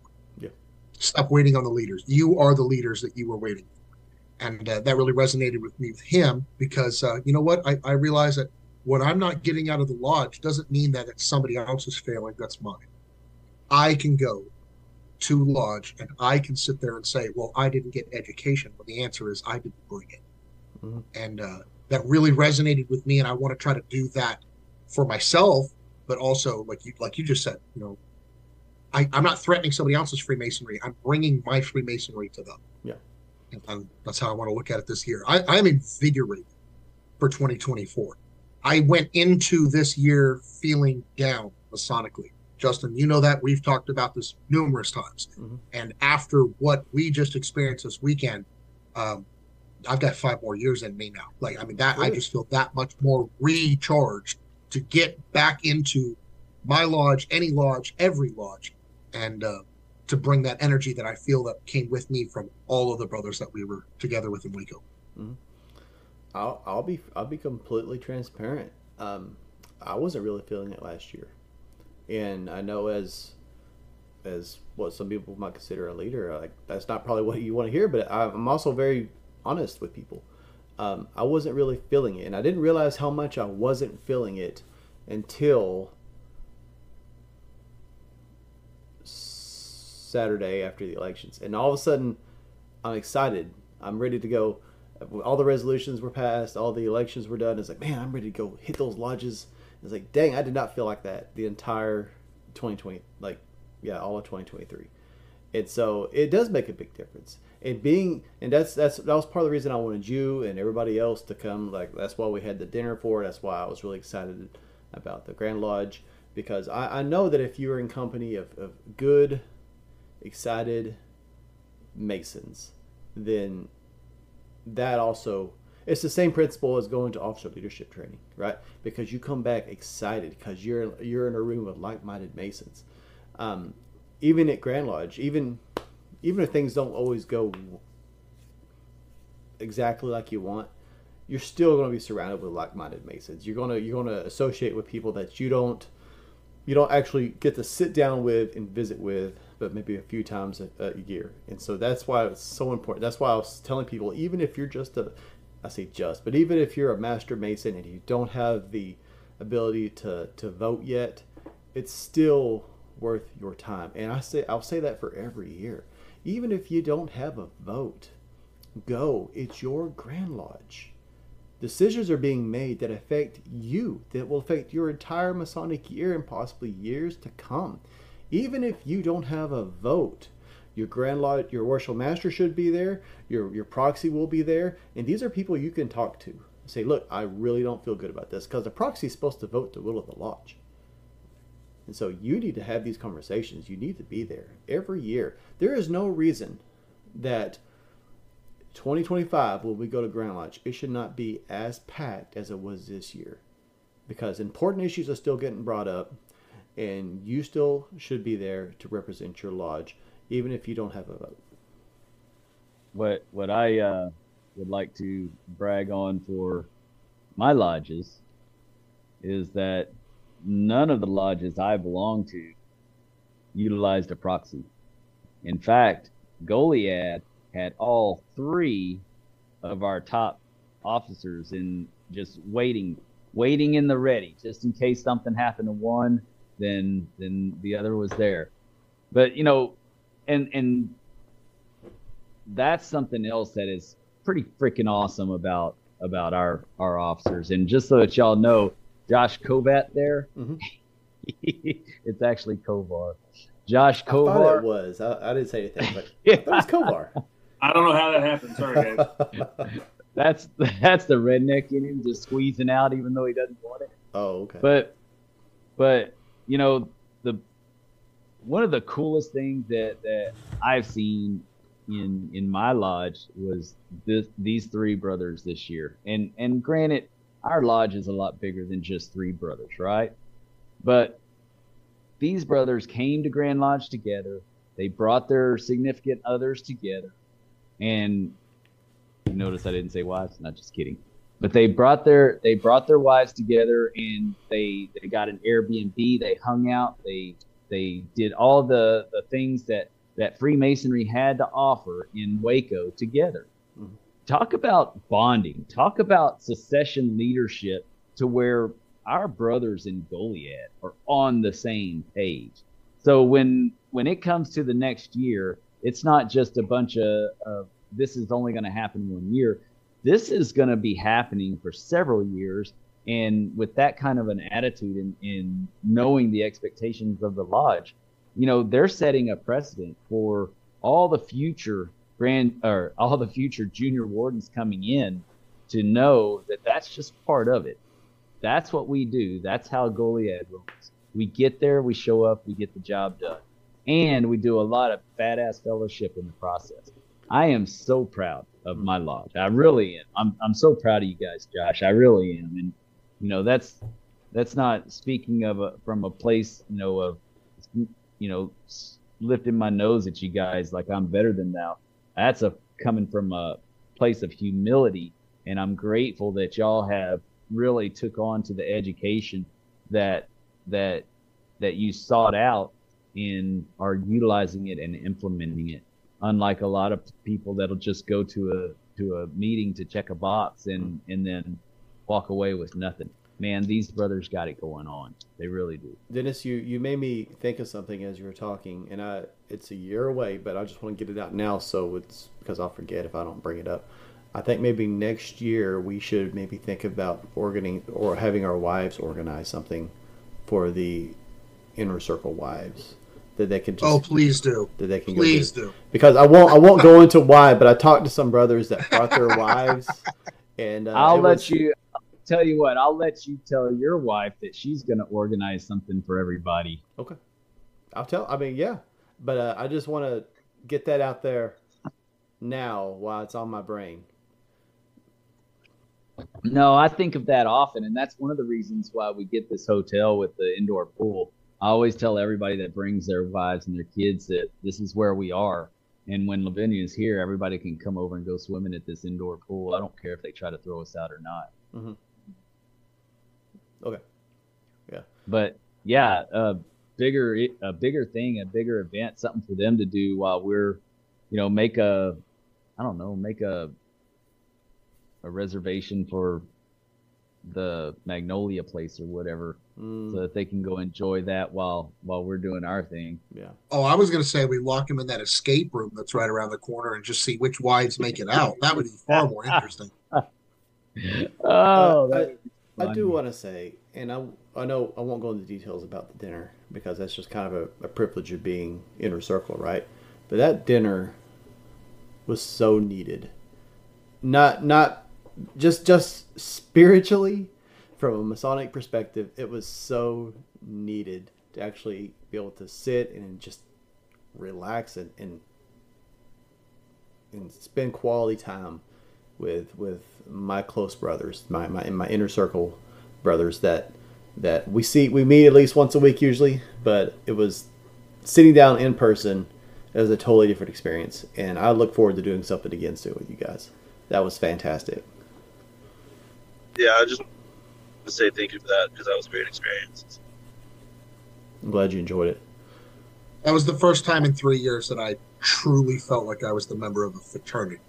Stop waiting on the leaders. You are the leaders that you were waiting for, and uh, that really resonated with me with him because uh, you know what? I, I realize that what I'm not getting out of the lodge doesn't mean that it's somebody else's failing. That's mine. I can go to lodge and I can sit there and say, "Well, I didn't get education." Well, the answer is I didn't bring it,
Mhm.
and uh, that really resonated with me. And I want to try to do that for myself, but also like you like you just said, you know, I, I'm not threatening somebody else's Freemasonry. I'm bringing my Freemasonry to them.
Yeah.
And, and that's how I want to look at it this year. I, I'm invigorated for 2024. I went into this year feeling down masonically. Justin, you know that we've talked about this numerous times.
Mhm.
And after what we just experienced this weekend, um, I've got five more years in me now. Like, I mean, that I just feel that much more recharged to get back into my lodge, any lodge, every lodge, and uh, to bring that energy that I feel that came with me from all of the brothers that we were together with in Waco.
I'll I'll be I'll be completely transparent. Um, I wasn't really feeling it last year, and I know as as what some people might consider a leader, like that's not probably what you want to hear. But I'm also very honest with people. Um, I wasn't really feeling it, and I didn't realize how much I wasn't feeling it until Saturday after the elections, and all of a sudden, I'm excited. I'm ready to go. All the resolutions were passed. All the elections were done. It's like, man, I'm ready to go hit those lodges. It's like, dang, I did not feel like that the entire 2020, like, yeah, all of 2023. And so it does make a big difference. And being, and that's that's that was part of the reason I wanted you and everybody else to come. Like that's why we had the dinner for. it. That's why I was really excited about the Grand Lodge because I, I know that if you are in company of, of good, excited Masons, then that also it's the same principle as going to officer leadership training, right? Because you come back excited because you're you're in a room with like-minded Masons. Um, even at Grand Lodge, even even if things don't always go exactly like you want, you're still going to be surrounded with like-minded Masons. You're gonna you're gonna associate with people that you don't you don't actually get to sit down with and visit with, but maybe a few times a, a year. And so that's why it's so important. That's why I was telling people, even if you're just a, I say just, but even if you're a master mason and you don't have the ability to, to vote yet, it's still worth your time. And I say, I'll say that for every year. Even if you don't have a vote, go. It's your Grand Lodge. Decisions are being made that affect you, that will affect your entire Masonic year and possibly years to come. Even if you don't have a vote, your Grand Lodge, your Worship Master should be there, your, your proxy will be there, and these are people you can talk to. Say, look, I really don't feel good about this because the proxy is supposed to vote the will of the lodge. And so you need to have these conversations. You need to be there every year. There is no reason that 2025, when we go to Grand Lodge, it should not be as packed as it was this year. Because important issues are still getting brought up, and you still should be there to represent your lodge, even if you don't have a vote.
what what I uh, would like to brag on for my lodges is that none of the lodges I belong to utilized a proxy. In fact, Goliad had all three of our top officers in just waiting, waiting in the ready, just in case something happened to one, then then the other was there. But you know, and and that's something else that is pretty freaking awesome about about our our officers. And just so that y'all know, Josh Kovat there,
Mhm.
it's actually Kovar. Josh
I
Kovar.
it was. I, I didn't say anything, but
Yeah.
that was Kovar.
I don't know how that happened. Sorry, guys.
That's that's the redneck in him just squeezing out even though he doesn't want it.
oh, okay.
But but you know the one of the coolest things that that I've seen in in my lodge was this these three brothers this year. And and granted, our lodge is a lot bigger than just three brothers, right? But these brothers came to Grand Lodge together. They brought their significant others together, and notice I didn't say wives. Not just kidding. But they brought their they brought their wives together, and they they got an Airbnb. They hung out. They they did all the the things that that Freemasonry had to offer in Waco together.
Mhm.
Talk about bonding. Talk about secession leadership to where our brothers in Goliad are on the same page. So when when it comes to the next year, it's not just a bunch of, of this is only going to happen one year. This is going to be happening for several years. And with that kind of an attitude in knowing the expectations of the lodge, you know, they're setting a precedent for all the future grand or all the future junior wardens coming in to know that that's just part of it. That's what we do. That's how Goliad rolls. We get there, we show up, we get the job done. And we do a lot of badass fellowship in the process. I am so proud of hmm. my lodge. I really am. I'm I'm so proud of you guys, Josh. I really am. And you know, that's that's not speaking of a, from a place, you know, of you know, lifting my nose at you guys like I'm better than thou. That's a coming from a place of humility, and I'm grateful that y'all have really took on to the education that that that you sought out and are utilizing it and implementing it. Unlike a lot of people that'll just go to a to a meeting to check a box and and then walk away with nothing. Man, these brothers got it going on. They really do.
Dennis, you, you made me think of something as you were talking, and I it's a year away, but I just want to get it out now, so it's because I'll forget if I don't bring it up. I think maybe next year we should maybe think about organizing or having our wives organize something for the inner circle wives that they can just
Oh, please do.
that they can
Please
go do.
do.
because I won't I won't go into why, but I talked to some brothers that brought their wives, and uh,
I'll let
was-
you tell you what. I'll let you tell your wife that she's going to organize something for everybody.
Okay. I'll tell. I mean, yeah, but uh, I just want to get that out there now while it's on my brain.
No, I think of that often, and that's one of the reasons why we get this hotel with the indoor pool. I always tell everybody that brings their wives and their kids that this is where we are. And when Lavinia is here, everybody can come over and go swimming at this indoor pool. I don't care if they try to throw us out or not. Mm-hmm.
Okay. Yeah.
But yeah, a bigger a bigger thing, a bigger event, something for them to do while we're, you know, make a, I don't know, make a a reservation for the Magnolia place or whatever,
Mm,
so that they can go enjoy that while while we're doing our thing.
yeah.
Oh, I was going to say we lock him in that escape room that's right around the corner and just see which wives make it out. That would be far more interesting.
Oh,
Uh,
that
I- I do want to say, and I I know I won't go into details about the dinner because that's just kind of a, a privilege of being inner circle, right? But that dinner was so needed. Not not just just spiritually from a Masonic perspective, it was so needed to actually be able to sit and just relax and and, and spend quality time with with my close brothers, my my my inner circle brothers that that we see we meet at least once a week usually, but it was sitting down in person is a totally different experience, and I look forward to doing something again soon with you guys. That was fantastic.
Yeah, I just want to say thank you for that because that was a great experience.
I'm glad you enjoyed it.
That was the first time in three years that I truly felt like I was the member of a fraternity.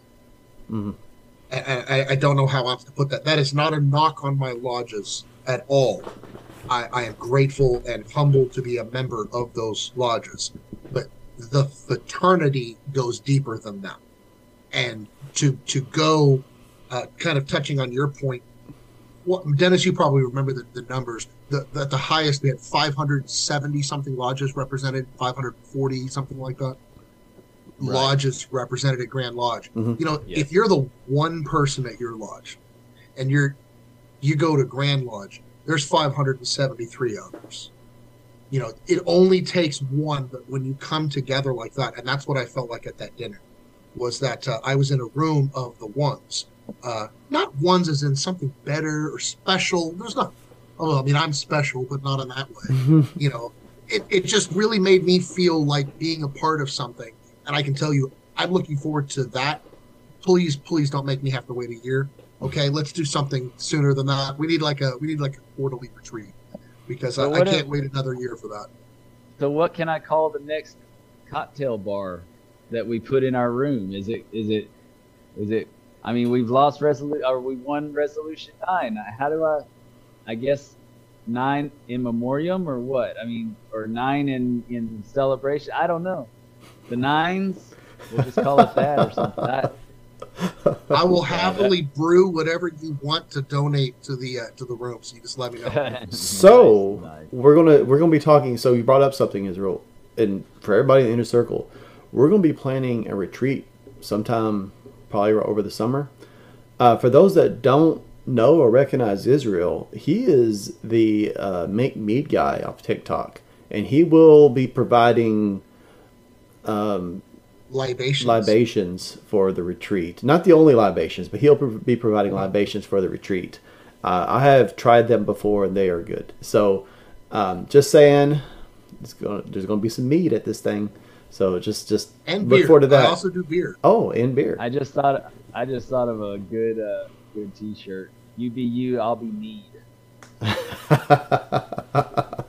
Mhm.
And I, I don't know how else to put that. That is not a knock on my lodges at all. I, I am grateful and humbled to be a member of those lodges, but the fraternity goes deeper than that. And to to go, uh, kind of touching on your point, what Dennis, you probably remember the, the numbers. The, the the highest we had 570 something lodges represented, 540 something like that.
Right.
Lodges represented at Grand Lodge.
Mhm.
You know,
Yes.
if you're the one person at your lodge, and you're you go to Grand Lodge, there's 573 others. You know, it only takes one, but when you come together like that, and that's what I felt like at that dinner, was that uh, I was in a room of the ones, uh, not ones as in something better or special. There's not. Oh, I mean, I'm special, but not in that way. You know, it, it just really made me feel like being a part of something. And I can tell you, I'm looking forward to that. Please, please don't make me have to wait a year. Okay, let's do something sooner than that. We need like a we need like a quarterly retreat because
So
I, I can't
if-
wait another year for that.
So what can I call the next cocktail bar that we put in our room? Is it is it is it I mean we've lost resolution or we won resolution nine. How do I I guess nine in memoriam or what? I mean or nine in in celebration. I don't know. The nines, we'll just call it that or something. I,
I will happily brew whatever you want to donate to the uh, to the room. So you just let me know.
So
Nice, nice.
we're gonna we're gonna be talking. So you brought up something, Israel, and for everybody in the inner circle, we're gonna be planning a retreat sometime, probably over the summer. Uh, for those that don't know or recognize Israel, he is the uh, make mead guy off TikTok, and he will be providing um,
Libations.
libations for the retreat. Not the only libations, but he'll be providing libations for the retreat. Uh, I have tried them before, and they are good. So, um, just saying, it's gonna, there's going to be some meat at this thing. So just just
and
look
beer.
forward to that.
I also do beer.
oh, and beer.
I just thought I just thought of a good uh, good T-shirt. You be you, I'll be need.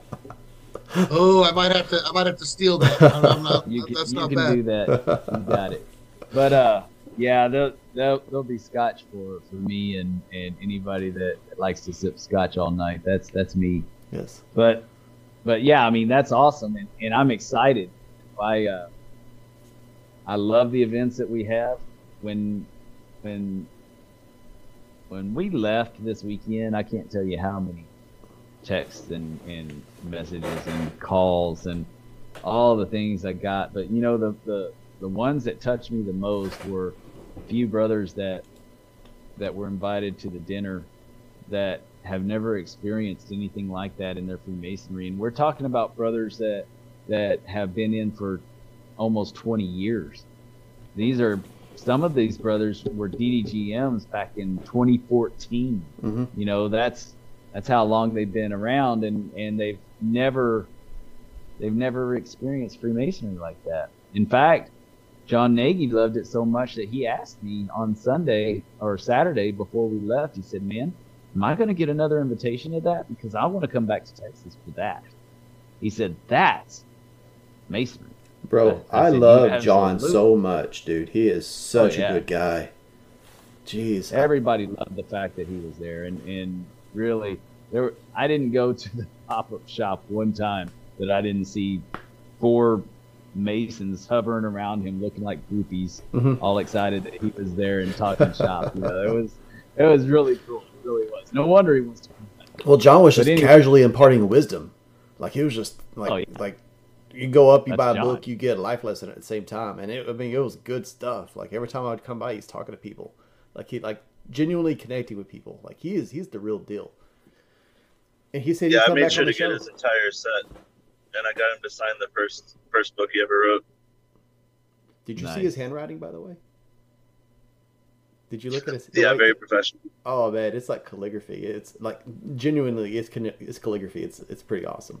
Oh, I might have to. I might have to steal that. I'm not,
You can,
that's
you
not
can
bad.
do that. You got it. But uh, yeah, they'll there'll, there'll be scotch for for me and and anybody that likes to sip scotch all night. That's that's me.
yes.
But but yeah, I mean that's awesome, and, and I'm excited. I uh, I love the events that we have. When when when we left this weekend, I can't tell you how many texts and, and messages and calls and all the things I got. But you know the, the the ones that touched me the most were a few brothers that that were invited to the dinner that have never experienced anything like that in their Freemasonry. And we're talking about brothers that that have been in for almost 20 years. These are some of these brothers were DDGMs back in 2014.
hmm
You know, that's that's how long they've been around, and and they've never they've never experienced Freemasonry like that. In fact, John Nagy loved it so much that he asked me on Sunday or Saturday before we left. He said, "Man, am I going to get another invitation to that? Because I want to come back to Texas for that." He said, "That's Masonry."
Bro,
I- I
I,
said,
love John so much, dude. He is such
Oh, yeah.
a good guy. Jeez.
everybody loved the fact that he was there and and really there were, I didn't go to the pop-up shop one time that I didn't see four masons hovering around him looking like groupies
Mhm.
all excited that he was there and talking shop you know it was it was really cool it really was no wonder he was. to come back
Well, John was
But
just
anyway-
casually imparting wisdom. Like he was just like
Oh, yeah.
like you go up, you
That's
buy a
John.
book, you get a life lesson at the same time, and it, I mean it was good stuff. Like every time I'd come by, he's talking to people, like he like genuinely connecting with people. Like he is he's the real deal. And he said he'd
Yeah, I made
back
sure to
the
get his entire set, and I got him to sign the first first book he ever wrote.
Did you see his handwriting, by the way? Did you look at his?
Yeah,
like-
very professional.
Oh man, it's like calligraphy. It's like genuinely, it's it's calligraphy. It's it's pretty awesome.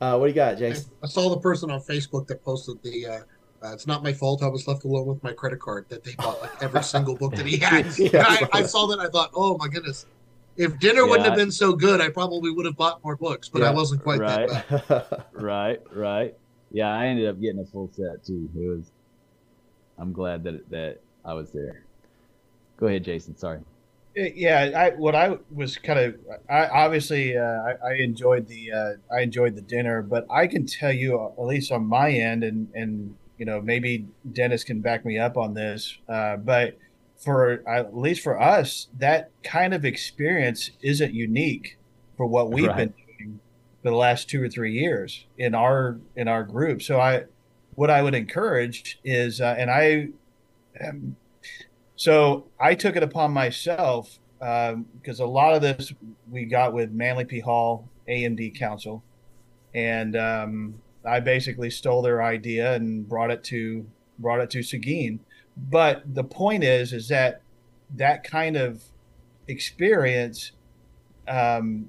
Uh, what do you got, Jason?
I saw the person on Facebook that posted the. Uh, uh, it's not my fault. I was left alone with my credit card. That they bought like every single book that he had.
Yeah,
I,
I
I
saw
saw that. I thought, oh my goodness, if dinner wouldn't have been so good, I probably would have bought more books. But I wasn't quite
Right.
that bad.
right right yeah, I ended up getting a full set too. It was. I'm glad that that I was there. Go ahead, Jason. Sorry.
Uh, Yeah, I what I was kind of I obviously uh, I, I enjoyed the uh, I enjoyed the dinner, but I can tell you uh, at least on my end, and and you know maybe Dennis can back me up on this, uh, but for at least for us, that kind of experience isn't unique for what we've
Right.
been doing for the last two or three years in our in our group. So I what I would encourage is, uh, and I am so I took it upon myself um, because a lot of this we got with Manly P Hall AMD Council, and um, I basically stole their idea and brought it to brought it to Seguin. But the point is, is that that kind of experience um,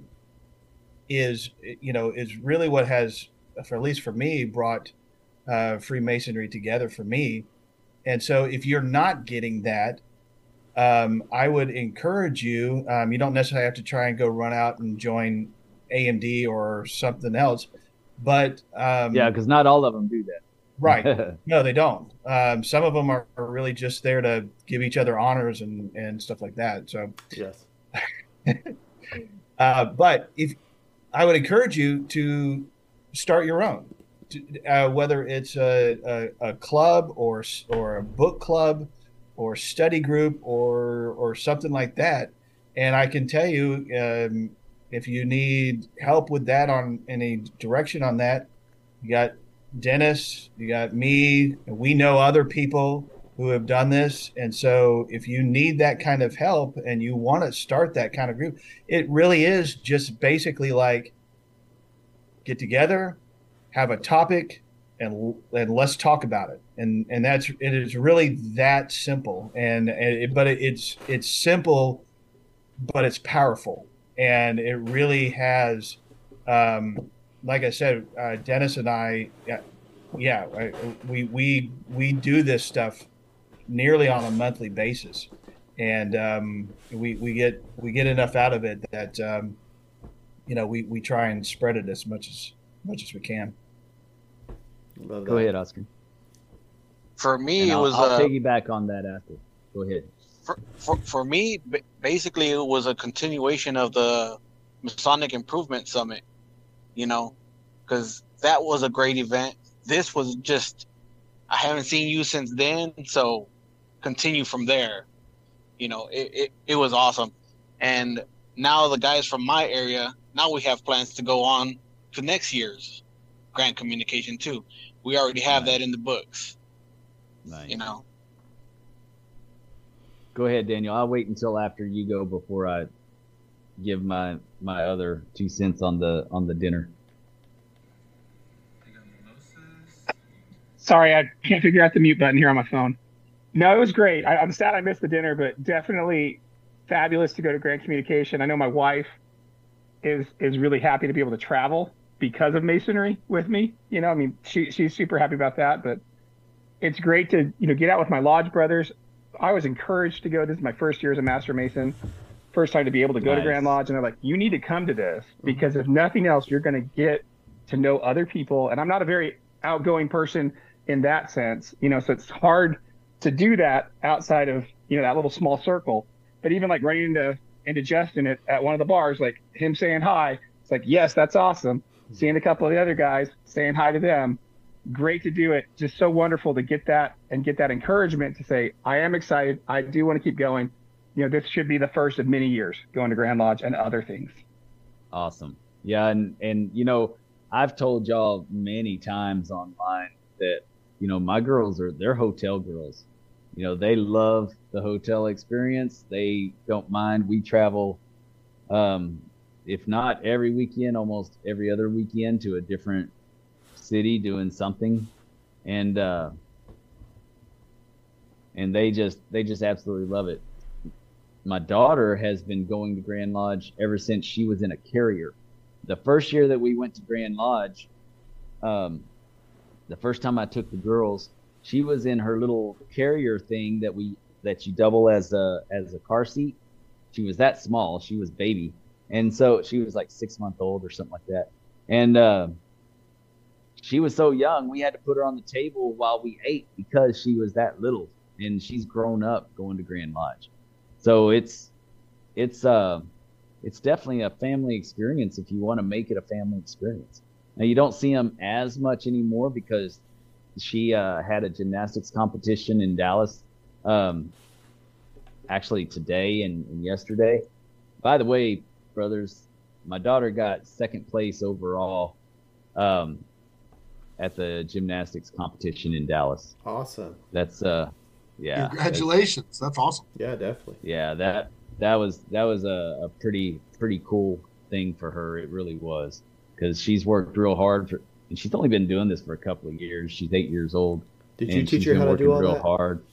is you know is really what has, for at least for me, brought uh, Freemasonry together for me. And so, if you're not getting that, um, I would encourage you. Um, you don't necessarily have to try and go run out and join AMD or something else, but um,
Yeah, because not all of them do that.
right. No, they don't. Um, some of them are, are really just there to give each other honors and, and stuff like that. So,
Yes.
uh, but if I would encourage you to start your own, to, uh, whether it's a, a, a club or or a book club or study group or or something like that. And I can tell you, um, if you need help with that on any direction on that, you got Dennis, you got me. We know other people who have done this, and so if you need that kind of help and you want to start that kind of group, it really is just basically like get together, have a topic, and and let's talk about it. And and that's it is really that simple. And, and it, but it, it's it's simple, but it's powerful, and it really has. Um, like I said, uh, Dennis and I, yeah, yeah, I, we we we do this stuff nearly on a monthly basis, and um, we we get we get enough out of it that um, you know we, we try and spread it as much as much as we can.
Love
Go
that.
ahead, Oscar.
For me,
And
it
I'll,
was
I'll
uh,
piggyback on that after. Go ahead.
for, for, for me, basically, it was a continuation of the Masonic Improvement Summit, you know, because that was a great event. This was just, I haven't seen you since then, so continue from there. You know, it, it, it was awesome. And now the guys from my area, now we have plans to go on to next year's Grand Communication too. We already have
Nice.
that in the books,
Nice.
you know.
Go ahead, Daniel. I'll wait until after you go before I give my my other two cents on the on the dinner.
Sorry, I can't figure out the mute button here on my phone. No, it was great. I, I'm sad I missed the dinner, but definitely fabulous to go to Grand Communication. I know my wife is is really happy to be able to travel because of masonry with me. You know, I mean, she she's super happy about that. But it's great to you know get out with my lodge brothers. I was encouraged to go. This is my first year as a master mason. First time to be able to go to Grand Lodge, and they're like, "You need to come to this mm-hmm. because if nothing else, you're going to get to know other people." And I'm not a very outgoing person in that sense, you know, so it's hard to do that outside of you know that little small circle. But even like running into into Justin at, at one of the bars, like him saying hi, it's like, yes, that's awesome. Seeing a couple of the other guys saying hi to them, great to do it. Just so wonderful to get that and get that encouragement to say, I am excited. I do want to keep going. You know, this should be the first of many years going to Grand Lodge and other things.
Awesome. Yeah, and and you know, I've told y'all many times online that you know my girls are they're hotel girls. You know, they love the hotel experience. They don't mind. We travel, um, if not every weekend, almost every other weekend to a different city doing something, and uh, and they just they just absolutely love it. My daughter has been going to Grand Lodge ever since she was in a carrier. The first year that we went to Grand Lodge, um, the first time I took the girls, she was in her little carrier thing that we that you double as a as a car seat. She was that small. She was baby, and so she was like six month old or something like that. And uh, she was so young, we had to put her on the table while we ate because she was that little, and she's grown up going to Grand Lodge. So it's it's uh it's definitely a family experience if you want to make it a family experience. Now you don't see them as much anymore because she uh, had a gymnastics competition in Dallas, um, actually today and, and yesterday. By the way, brothers, my daughter got second place overall um, at the gymnastics competition in Dallas.
Awesome.
That's uh, yeah.
Congratulations. That's awesome.
Yeah, definitely.
Yeah, that that was that was a, a pretty pretty cool thing for her. It really was because she's worked real hard for, and she's only been doing this for a couple of years. She's eight years old.
Did you teach her how to do
working
all
real
that?
hard?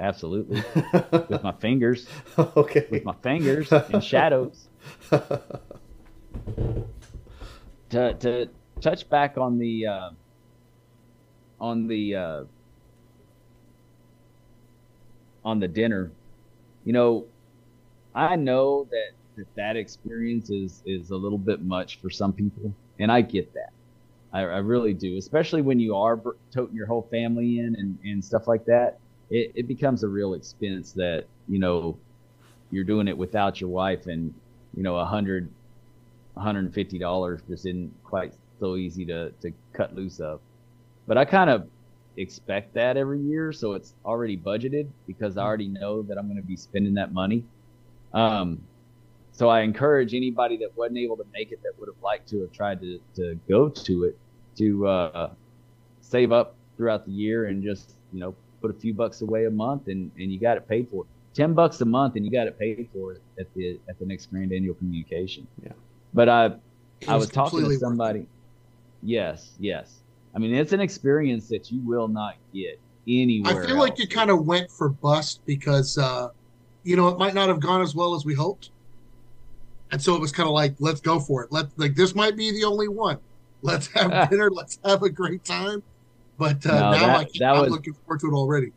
Absolutely, with my fingers,
okay.
with my fingers and shadows. to to touch back on the uh, on the uh, on the dinner, you know, I know that that, that experience is is a little bit much for some people, and I get that. I, I really do, especially when you are toting your whole family in and, and stuff like that. It, it becomes a real expense that you know you're doing it without your wife, and you know a hundred, hundred and fifty dollars just isn't quite so easy to to cut loose of. But I kind of expect that every year, so it's already budgeted because I already know that I'm going to be spending that money. Um, so I encourage anybody that wasn't able to make it that would have liked to have tried to, to go to it to uh, save up throughout the year and just you know put a few bucks away a month and, and you got it paid for. Ten bucks a month and you got it paid for it at the at the next grand annual communication.
Yeah.
But I I was talking to somebody. Yes, yes. I mean, it's an experience that you will not get anywhere.
I feel like you kind of went for bust because, uh, you know, it might not have gone as well as we hoped. And so it was kind of like, let's go for it. Let like this might be the only one. Let's have dinner. Let's have a great time. But uh,
No,
now
that-
I can't,
that
I'm
was-
looking forward to it already.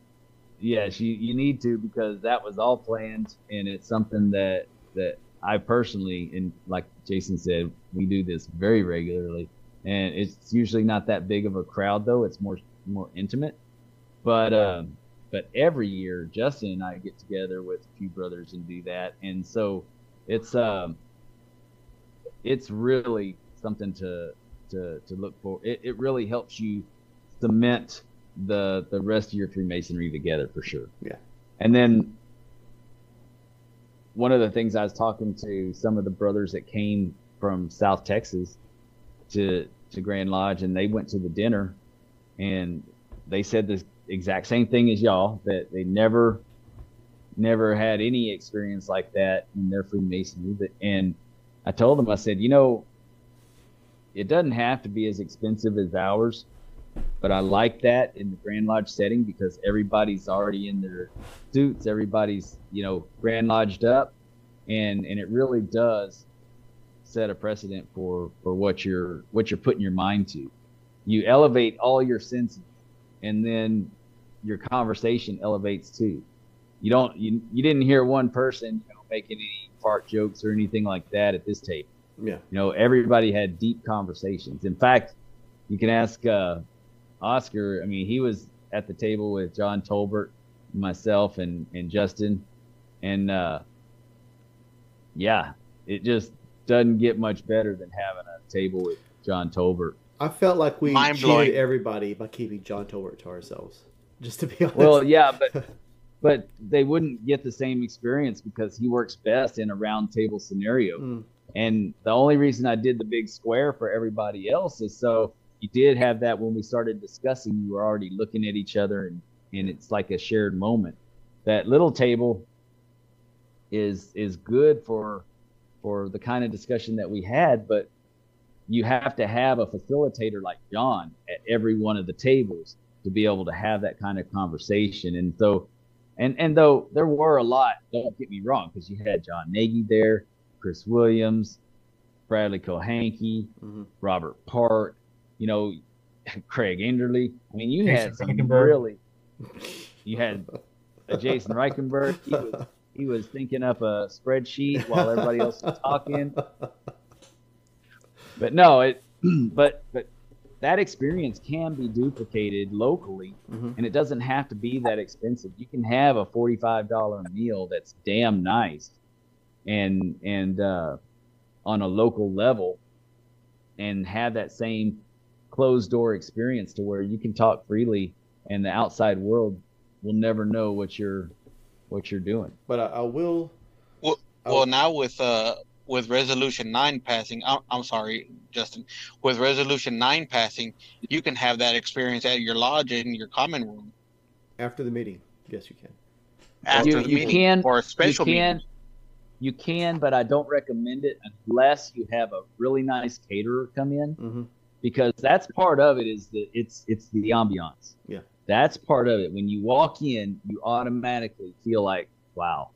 Yes, you, you need to because that was all planned and it's something that that I personally and like Jason said, we do this very regularly and it's usually not that big of a crowd though, it's more more intimate. But um but every year Justin and I get together with a few brothers and do that. And so it's um it's really something to to to look for. It it really helps you cement the the rest of your Freemasonry together for sure.
Yeah.
And then one of the things I was talking to some of the brothers that came from South Texas to to Grand Lodge and they went to the dinner and they said the exact same thing as y'all that they never never had any experience like that in their Freemasonry and I told them I said, you know, it doesn't have to be as expensive as ours, but I like that in the Grand Lodge setting because everybody's already in their suits, everybody's you know Grand Lodged up, and and it really does set a precedent for for what you're what you're putting your mind to. You elevate all your senses, and then your conversation elevates too. You don't you you didn't hear one person you know making any fart jokes or anything like that at this tape.
Yeah.
You know, everybody had deep conversations. In fact, you can ask uh, Oscar. I mean, he was at the table with John Tolbert, myself, and and Justin, and uh, yeah, it just doesn't get much better than having a table with John Tolbert.
I felt like we
Mind blowing.
cheated everybody by keeping John Tolbert to ourselves. Just to be honest.
Well, yeah, but but they wouldn't get the same experience because he works best in a round table scenario.
Mm.
And the only reason I did the big square for everybody else is so you did have that when we started discussing, you were already looking at each other and, and it's like a shared moment. That little table is is good for for the kind of discussion that we had, but you have to have a facilitator like John at every one of the tables to be able to have that kind of conversation. And so and and though there were a lot, don't get me wrong, because you had John Nagy there, Chris Williams, Bradley Kohanke,
Mhm.
Robert Park, you know, Craig Enderley. I mean, you
Jason
had some really. You had a Jason Reichenberg. He was he was thinking up a spreadsheet while everybody else was talking. But no, it. But but that experience can be duplicated locally
Mhm.
and it doesn't have to be that expensive you can have a $45 meal that's damn nice and and uh, on a local level and have that same closed door experience to where you can talk freely and the outside world will never know what you're what you're doing
But I, I will.
Well,
I
well, now with uh with resolution nine passing, I'm, I'm sorry, Justin. With resolution nine passing, you can have that experience at your lodge in your common room
after the meeting. Yes, you can.
after
you,
the
you
meeting
can
or a special
you can
meeting.
you can but i don't recommend it unless you have a really nice caterer come in
hmm
because that's part of it is that it's it's the ambiance.
Yeah.
that's part of it. When you walk in you automatically feel like wow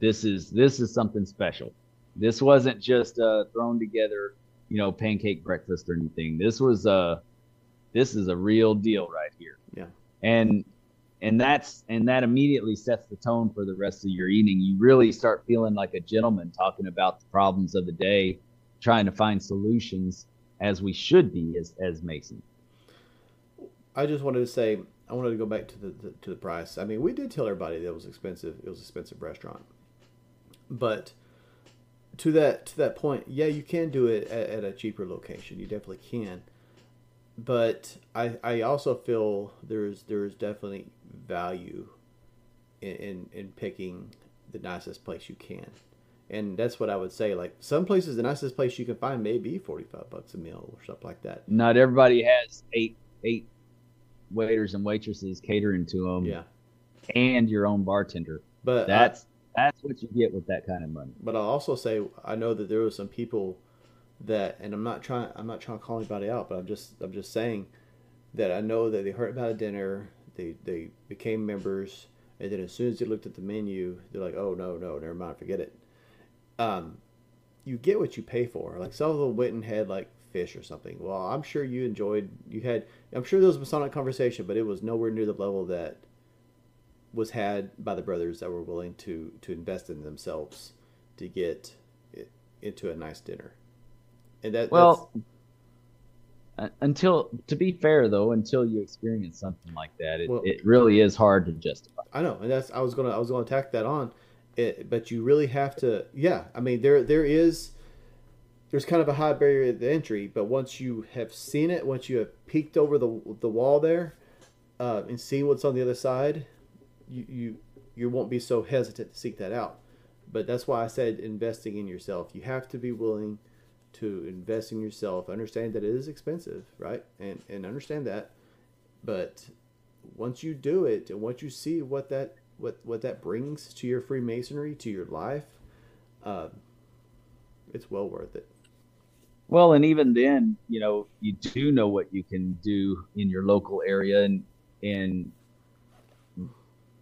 this is this is something special. This wasn't just uh thrown together you know pancake breakfast or anything. This was uh this is a real deal right here.
Yeah.
and and that's and that immediately sets the tone for the rest of your evening. You really start feeling like a gentleman talking about the problems of the day trying to find solutions as we should be as as Mason.
I just wanted to say I wanted to go back to the, the to the price. I mean, we did tell everybody that it was expensive. It was an expensive restaurant, but to that to that point, yeah, you can do it at, at a cheaper location. You definitely can. But I I also feel there's there's definitely value in, in in picking the nicest place you can. And that's what I would say. Like some places, the nicest place you can find may be forty five bucks a meal or something like that.
Not everybody has eight eight waiters and waitresses catering to them,
Yeah,
and your own bartender.
but I-
That's that's what you get with that kind of money.
But I'll also say I know that there were some people that, and I'm not trying I'm not trying to call anybody out, but I'm just I'm just saying that I know that they heard about a dinner, they they became members, and then as soon as they looked at the menu, they're like, oh no no never mind forget it. Um, you get what you pay for. Like some of them went and had like fish or something. Well, I'm sure you enjoyed you had I'm sure there was a Masonic conversation, but it was nowhere near the level that was had by the brothers that were willing to to invest in themselves to get it into a nice dinner. And that
Well, uh, until to be fair though, until you experience something like that, it,
Well-
it really is hard to justify.
I know, and that's I was gonna I was gonna tack that on, it, but you really have to. Yeah, I mean there there is there's kind of a high barrier to entry, but once you have seen it, once you have peeked over the the wall there, uh, and seen what's on the other side, you you you won't be so hesitant to seek that out. But that's why I said investing in yourself. You have to be willing to invest in yourself. Understand that it is expensive, right? And and understand that, but once you do it and once you see what that what what that brings to your Freemasonry to your life, uh, it's well worth it.
Well, and even then, you know, you do know what you can do in your local area and and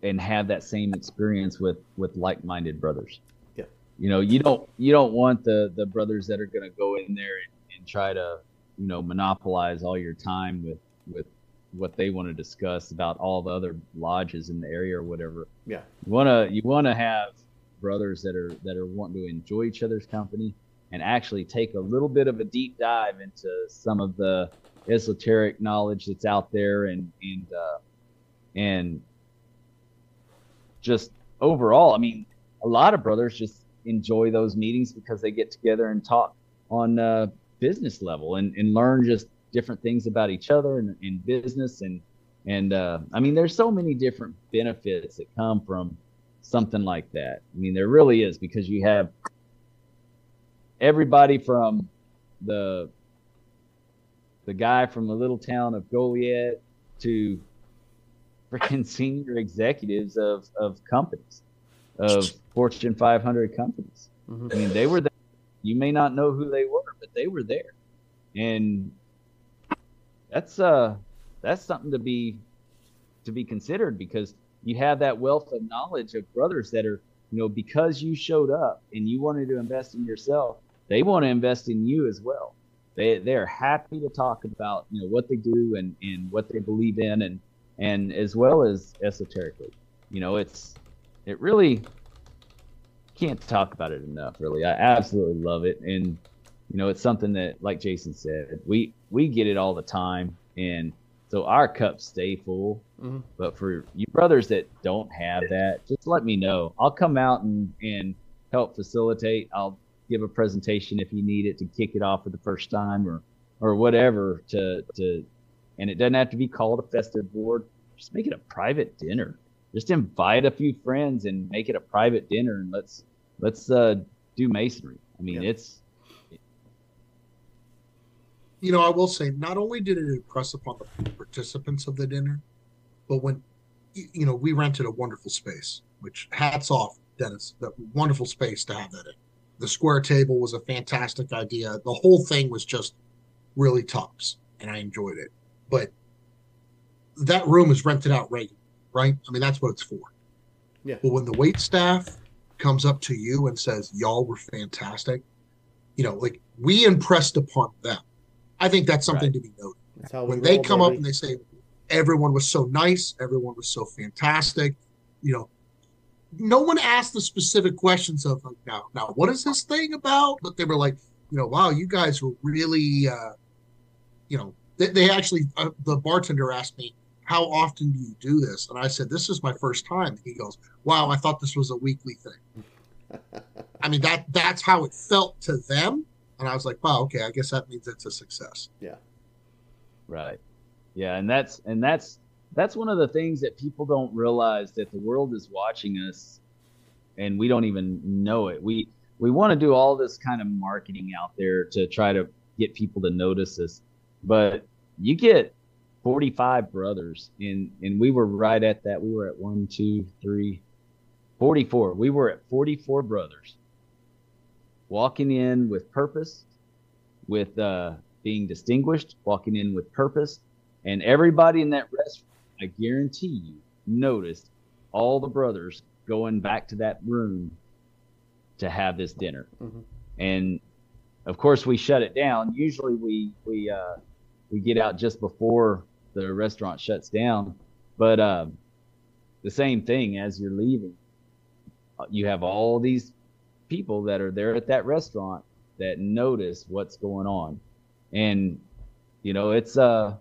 and have that same experience with with like-minded brothers.
Yeah.
You know, you don't you don't want the the brothers that are going to go in there and, and try to, you know, monopolize all your time with with what they want to discuss about all the other lodges in the area or whatever.
Yeah.
You want to you want to have brothers that are that are wanting to enjoy each other's company and actually take a little bit of a deep dive into some of the esoteric knowledge that's out there and and uh, and just overall, I mean, a lot of brothers just enjoy those meetings because they get together and talk on uh, business level and, and learn just different things about each other and in business and and uh, I mean, there's so many different benefits that come from something like that. I mean, there really is because you have everybody from the the guy from the little town of Goliad to freaking senior executives of of companies of Fortune 500 companies.
Mhm.
I mean, they were there. You may not know who they were, but they were there, and that's uh that's something to be to be considered because you have that wealth of knowledge of brothers that are you know because you showed up and you wanted to invest in yourself they want to invest in you as well. They they're happy to talk about you know what they do and and what they believe in and and as well as esoterically. You know it's it really can't talk about it enough really. I absolutely love it. And you know, it's something that, like Jason said, we we get it all the time, and so our cups stay full.
Mhm.
But for you brothers that don't have that, just let me know. I'll come out and and help facilitate. I'll give a presentation if you need it to kick it off for the first time or or whatever to to and it doesn't have to be called a festive board. Just make it a private dinner. Just invite a few friends and make it a private dinner and let's let's uh do masonry. I mean,
Yeah.
it's
you know, I will say, not only did it impress upon the participants of the dinner, but when, you know, we rented a wonderful space, which hats off, Dennis, that wonderful space to have that in. The square table was a fantastic idea. The whole thing was just really tops, and I enjoyed it. But that room is rented out regular, right? I mean, that's what it's for.
Yeah.
But when the wait staff comes up to you and says, y'all were fantastic, you know, like we impressed upon them. I think that's something
Right.
to be noted.
That's how we
When they
roll,
come up and they say, everyone was so nice, everyone was so fantastic, you know, no one asked the specific questions of like, now, now, what is this thing about? But they were like, you know, wow, you guys were really, uh, you know, they, they actually, uh, the bartender asked me, how often do you do this? And I said, this is my first time. And he goes, wow, I thought this was a weekly thing. I mean, that that's how it felt to them. And I was like, wow, okay, I guess that means it's a success. Yeah.
Right. Yeah, and that's and that's that's one of the things that people don't realize that the world is watching us and we don't even know it. We we want to do all this kind of marketing out there to try to get people to notice us. But you get 45 brothers and and we were right at that. We were at one, two, three, 44. We were at 44 brothers walking in with purpose, with uh being distinguished, walking in with purpose, and everybody in that restaurant, I guarantee you, noticed all the brothers going back to that room to have this dinner.
Mhm.
And of course, we shut it down. Usually, we we uh, we get out just before the restaurant shuts down. But um, the same thing as you're leaving, uh, you have all these people that are there at that restaurant that notice what's going on and you know it's uh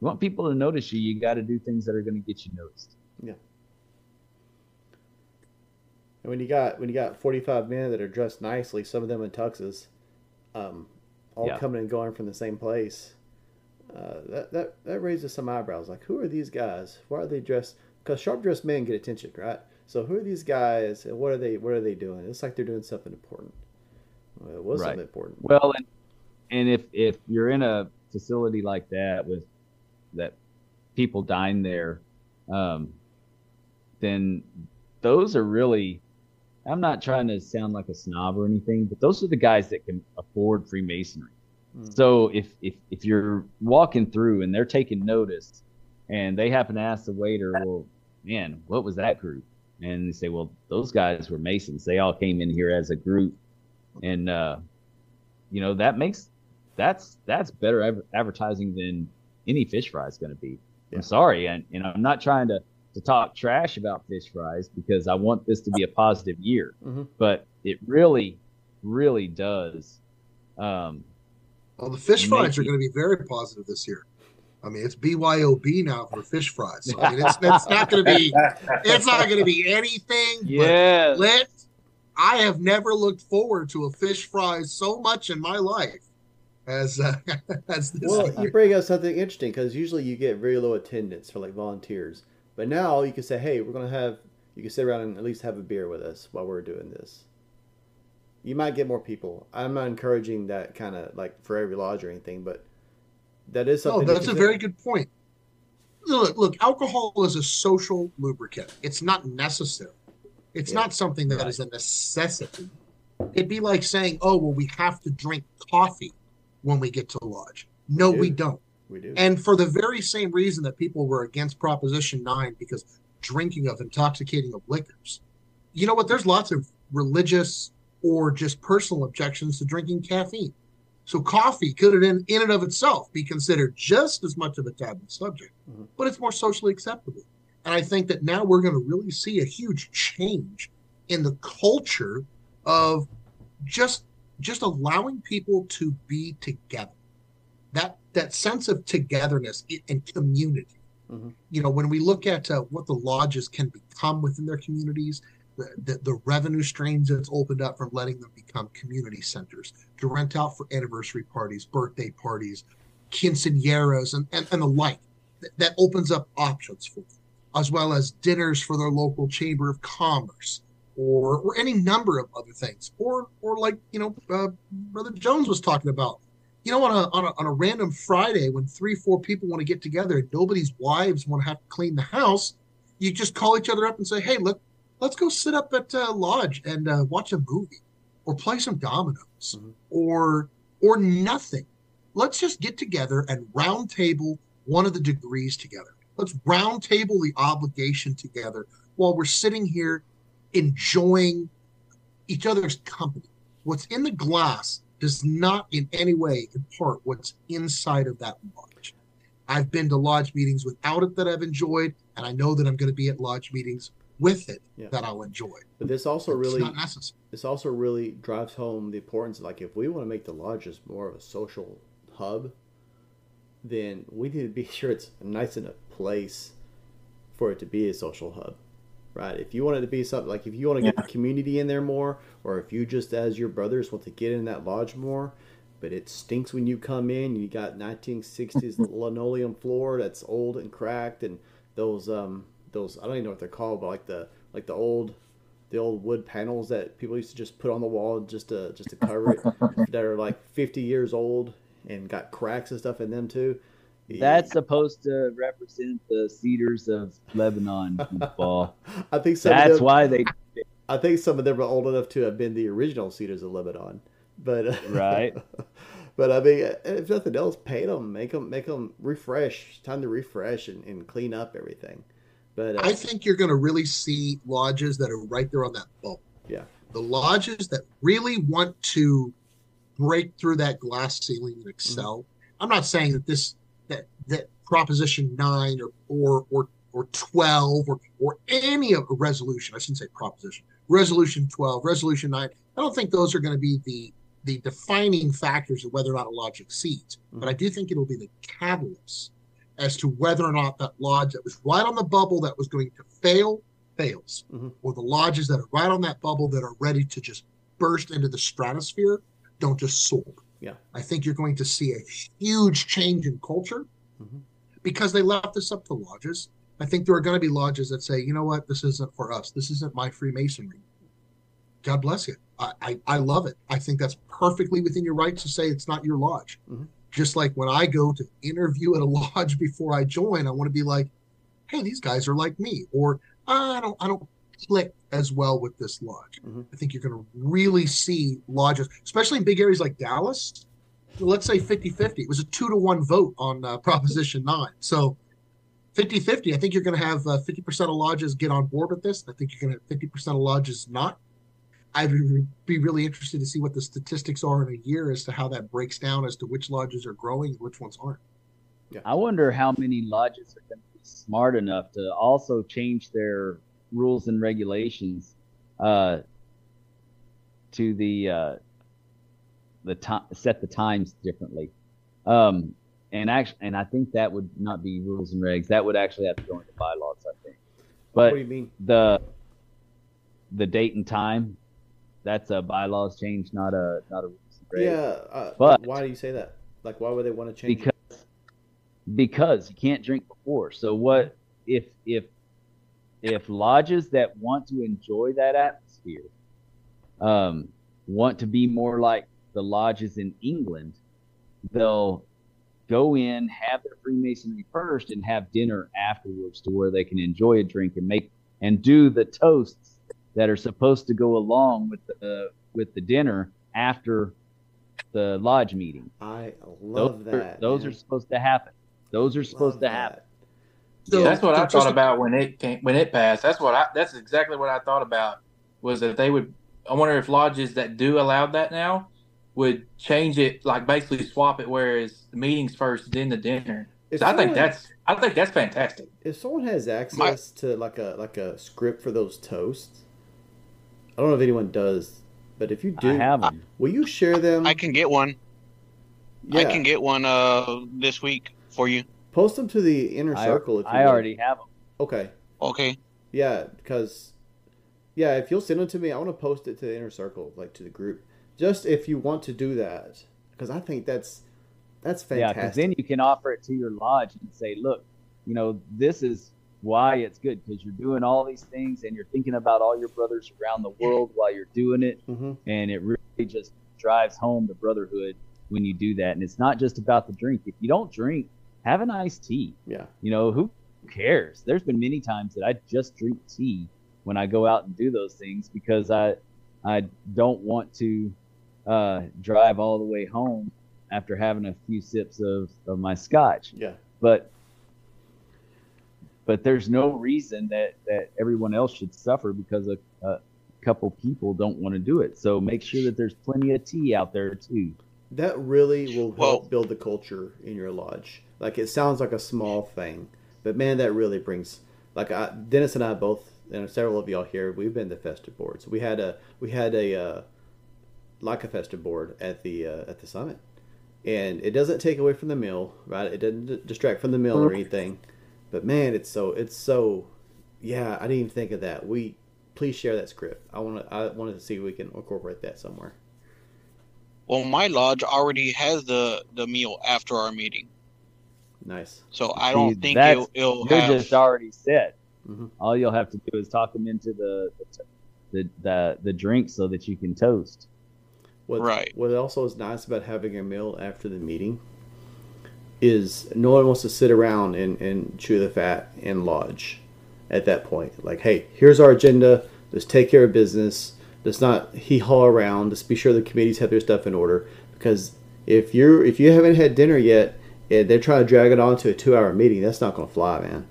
you want people to notice you you got to do things that are going to get you noticed Yeah.
And when you got when you got forty five men that are dressed nicely, some of them in tuxes, um, all
Yeah.
coming and going from the same place, uh, that that that raises some eyebrows. Like, who are these guys? Why are they dressed? Because sharp dressed men get attention, right? So who are these guys, and what are they? What are they doing? It's like they're doing something important. Well, it was
Right.
something important.
well and and if if you're in a facility like that with that people dine there um then those are really i'm not trying to sound like a snob or anything but those are the guys that can afford freemasonry
Mm.
So if, if if you're walking through and they're taking notice, and they happen to ask the waiter, "Well, man, what was that group?" And they say, "Well, those guys were Masons. They all came in here as a group," and uh, you know that makes that's that's better adver- advertising than any fish fry is going to be.
Yeah.
I'm sorry, and and I'm not trying to to talk trash about fish fries because I want this to be a positive year,
Mhm.
but it really, really does. Um,
Well, the fish
Make
fries are going to be very positive this year. I mean, it's BYOB now for fish fries. So, I mean, it's, it's not going to be it's not going to be anything.
yeah,
But let I have never looked forward to a fish fry so much in my life as uh, as this.
Well,
year.
you bring up something interesting because usually you get very low attendance for like volunteers, but now you can say, "Hey, we're gonna have." You can sit around and at least have a beer with us while we're doing this. You might get more people. I'm not encouraging that kind of like for every lodge or anything, but that is something.
that's a very good point. Look, look, alcohol is a social lubricant. It's not necessary. It's
Yeah.
not something that
Right.
is a necessity. It'd be like saying, "Oh, well, we have to drink coffee when we get to the lodge." No,
We
we
do.
don't.
We do.
And for the very same reason that people were against Proposition 9 because drinking of intoxicating of liquors. You know what? There's lots of religious or just personal objections to drinking caffeine. So coffee could in, in and of itself be considered just as much of a taboo subject,
Mhm.
but it's more socially acceptable. And I think that now we're going to really see a huge change in the culture of just just allowing people to be together. That that sense of togetherness and community.
Mhm.
You know, when we look at uh, what the lodges can become within their communities, the, the, revenue streams that's opened up from letting them become community centers to rent out for anniversary parties, birthday parties, quinceañeras, and, and, and the like. That, that opens up options for them, as well as dinners for their local chamber of commerce or or any number of other things, or or like you know, uh, Brother Jones was talking about, you know, on a, on a on a random Friday when three four people want to get together and nobody's wives want to have to clean the house, you just call each other up and say, hey, let let's go sit up at uh, lodge and uh, watch a movie, or play some dominoes,
Mhm.
or or nothing. Let's just get together and round table one of the degrees together. Let's round table the obligation together while we're sitting here enjoying each other's company. What's in the glass does not in any way impart what's inside of that lodge. I've been to lodge meetings without it that I've enjoyed, and I know that I'm going to be at lodge meetings with it
Yeah.
that I'll enjoy.
But this also
It's
really this also really drives home the importance of like if we want to make the lodges more of a social hub, then we need to be sure it's a nice enough place for it to be a social hub. Right. If you want it to be something like if you want to get the community in there more, or if you just as your brothers want to get in that lodge more, but it stinks when you come in. You got 1960s linoleum floor that's old and cracked, and those um those I don't even know what they're called, but like the like the old the old wood panels that people used to just put on the wall just to just to cover it that are like 50 years old and got cracks and stuff in them too.
That's supposed to represent the cedars of Lebanon, Paul.
I think some of
That's
them,
why they
I think some of them are old enough to have been the original Cedars of Lebanon, but
Right.
but I mean, if nothing else, paint them, make them, make them refresh. Time to refresh and, and clean up everything. But uh,
I think you're going to really see lodges that are right there on that bubble.
Yeah.
The lodges that really want to break through that glass ceiling and excel. I'm not saying that this that that Proposition nine or or or or twelve or or any of a resolution. I shouldn't say proposition. Resolution twelve, resolution nine. I don't think those are going to be the the defining factors of whether or not a lodge succeeds. But I do think it'll be the catalyst as to whether or not that lodge that was right on the bubble that was going to fail fails,
Mhm.
or the lodges that are right on that bubble that are ready to just burst into the stratosphere don't just soar.
Yeah.
I think you're going to see a huge change in culture
Mhm.
because they left this up to lodges. I think there are going to be lodges that say, you know what, this isn't for us. This isn't my Freemasonry. God bless you. I, I, I love it. I think that's perfectly within your rights to say it's not your lodge.
Mhm.
Just like when I go to interview at a lodge before I join, I want to be like, hey, these guys are like me, or I don't I don't click as well with this lodge.
Mhm.
I think you're going to really see lodges, especially in big areas like Dallas. Let's say 50 50. It was a two to one vote on uh, Proposition 9. So 50 50, I think you're going to have uh, 50% of lodges get on board with this. I think you're going to have 50% of lodges not. I'd be- be really interested to see what the statistics are in a year as to how that breaks down as to which lodges are growing and which ones aren't. Yeah.
I wonder how many lodges are going to be smart enough to also change their rules and regulations uh, to the uh, the time set the times differently. Um, and actually, and I think that would not be rules and regs. That would actually have to go into bylaws. I think.
what
But
do you mean?
the the date and time, that's a bylaws change, not a not a and.
Yeah, uh,
But-
why do you say that? Like, why would they want to change?
because because you can't drink before. So what if if if lodges that want to enjoy that atmosphere um, want to be more like the lodges in England, they'll go in, have their Freemasonry first, and have dinner afterwards to where they can enjoy a drink and make and do the toasts that are supposed to go along with the with the dinner after the lodge meeting.
I love
those Are,
that.
those
man.
are supposed to happen. Those are supposed
Love
to
that.
happen.
So-
that's what
so
I thought
to-
about when it came when it passed. That's what I that's exactly what I thought about was that they would I wonder if lodges that do allow that now would change it like basically swap it whereas the meetings first then the dinner.
If
So I think that's I think that's fantastic.
if someone has access to like a like a script for those toasts. I don't know if anyone does But if you do,
I have them.
will you share them?
I can get one.
Yeah.
I can get one uh this week for you.
Post them to the inner
I,
circle if you
I
will.
already have them.
Okay.
Okay.
Yeah, because yeah, if you'll send them to me, I want to post it to the inner circle, like to the group, just if you want to do that, because I think that's that's fantastic.
Yeah, because then you can offer it to your lodge and say, look, you know, this is why it's good because you're doing all these things and you're thinking about all your brothers around the world while you're doing it.
Mhm.
And it really just drives home the brotherhood when you do that. And it's not just about the drink. If you don't drink, have an iced tea.
Yeah.
You know, who cares? There's been many times that I just drink tea when I go out and do those things because I I don't want to uh, drive all the way home after having a few sips of, of my scotch.
Yeah.
But but there's no reason that, that everyone else should suffer because a, a couple people don't want to do it. So make sure that there's plenty of tea out there too.
That really will help
Well-
build the culture in your lodge. Like it sounds like a small thing, but man, that really brings. Like I, Dennis and I both, and several of y'all here, we've been to festive boards. We had a we had a uh, like a festive board at the uh, at the summit, and it doesn't take away from the meal, right? It doesn't distract from the meal or anything. But man, it's so it's so. Yeah, I didn't even think of that. We please share that script. I want to I wanted to see if we can incorporate that somewhere.
Well, my lodge already has the the meal after our meeting,
Nice.
so I don't think it'll, it'll
You're
have.
just already set.
Mhm.
All you'll have to do is talk them into the the the, the, the drink so that you can toast.
What,
Right.
What also is nice about having a meal after the meeting is no one wants to sit around and, and chew the fat and lodge at that point. Like, hey, here's our agenda. Let's take care of business. Let's not hee haw around. Let's be sure the committees have their stuff in order. Because if you're if you haven't had dinner yet and they're trying to drag it on to a two hour meeting, that's not going to fly, man.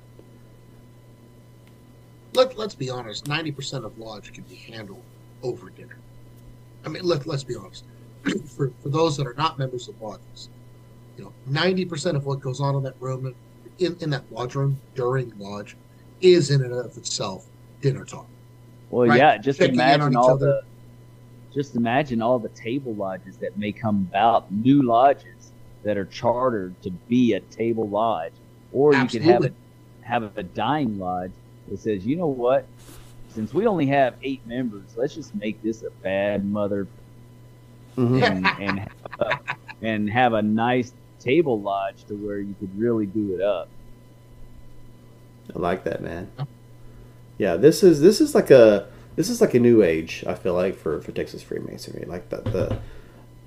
Let, let's be honest, 90% of lodge can be handled over dinner. I mean, let, let's be honest. for, for those that are not members of lodges, you know, 90% of what goes on in that room, in, in that lodge room during lodge, is in and of itself dinner talk.
Well,
Right.
yeah, just
Checking
imagine all
other.
the just imagine all the table lodges that may come about, new lodges that are chartered to be a table lodge, or you could have
Absolutely.
a have a dying lodge that says, you know what, since we only have eight members, let's just make this a bad mother
Mhm.
and and have a, and have a nice table lodge to where you could really do it up.
I like that, man. Yeah, this is this is like a this is like a new age. I feel like for for Texas Freemasonry, like the the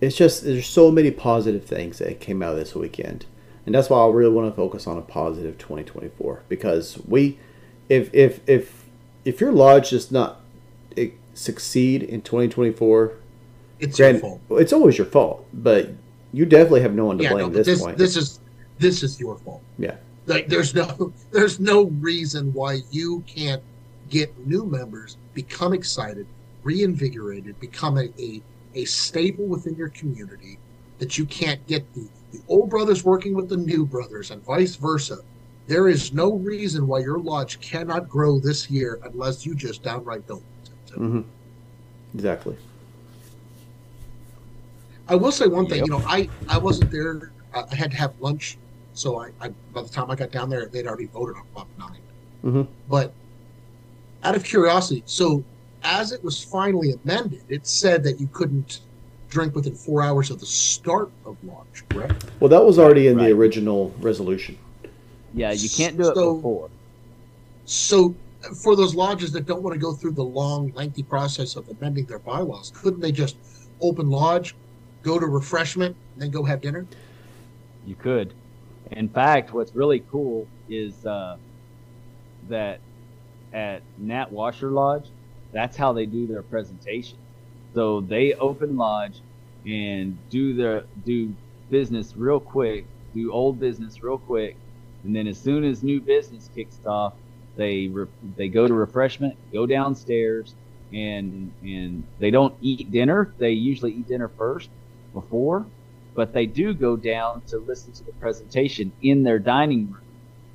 it's just there's so many positive things that came out of this weekend, and that's why I really want to focus on a positive 2024 because we, if if if if your lodge does not eh, succeed in 2024,
It's your fault.
it's always your fault, but you definitely have no one to
Yeah,
blame
no,
this,
this,
point.
this is this is your fault.
Yeah.
Like there's no there's no reason why you can't get new members, become excited, reinvigorated, become a, a, a staple within your community that you can't get the, the old brothers working with the new brothers and vice versa. There is no reason why your lodge cannot grow this year unless you just downright don't.
hmm Exactly.
I will say one thing.
Yep.
You know, I I wasn't there. I I had to have lunch, so I, I by the time I got down there, they'd already voted on Prop 9
Mhm.
But out of curiosity, so as it was finally amended, it said that you couldn't drink within four hours of the start of launch. Correct.
Well, that was already in
Right.
the original resolution.
Yeah, you can't do it
So-
before.
So for those lodges that don't want to go through the long, lengthy process of amending their bylaws, couldn't they just open lodge, go to refreshment, and then go have dinner?
You could. In fact, what's really cool is uh, that at Nat Washer Lodge, that's how they do their presentation. So they open lodge and do their do business real quick, do old business real quick, and then as soon as new business kicks off, they re- they go to refreshment, go downstairs, and and they don't eat dinner. They usually eat dinner first before, but they do go down to listen to the presentation in their dining room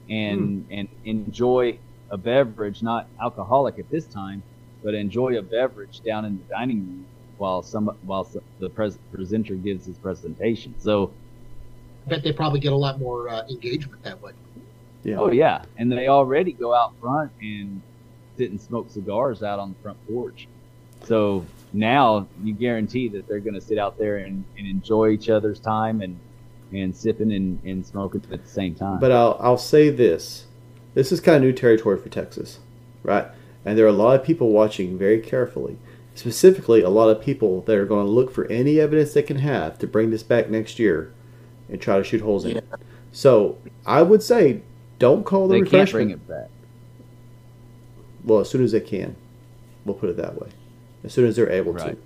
and and enjoy a beverage, not alcoholic at this time, but enjoy a beverage down in the dining room while some while the pres- presenter gives his presentation. So
I bet they probably get a lot more uh, engagement that way.
Yeah.
oh yeah, and they already go out front and sit and smoke cigars out on the front porch. So now you guarantee that they're going to sit out there and, and enjoy each other's time and and sipping and, and smoking at the same time.
But I'll I'll say this: this is kind of new territory for Texas, right? And there are a lot of people watching very carefully. Specifically, a lot of people that are going to look for any evidence they can have to bring this back next year and try to shoot holes in it. So I would say, don't call the
they can't bring it back.
Well, as soon as they can, we'll put it that way. As soon as they're able to.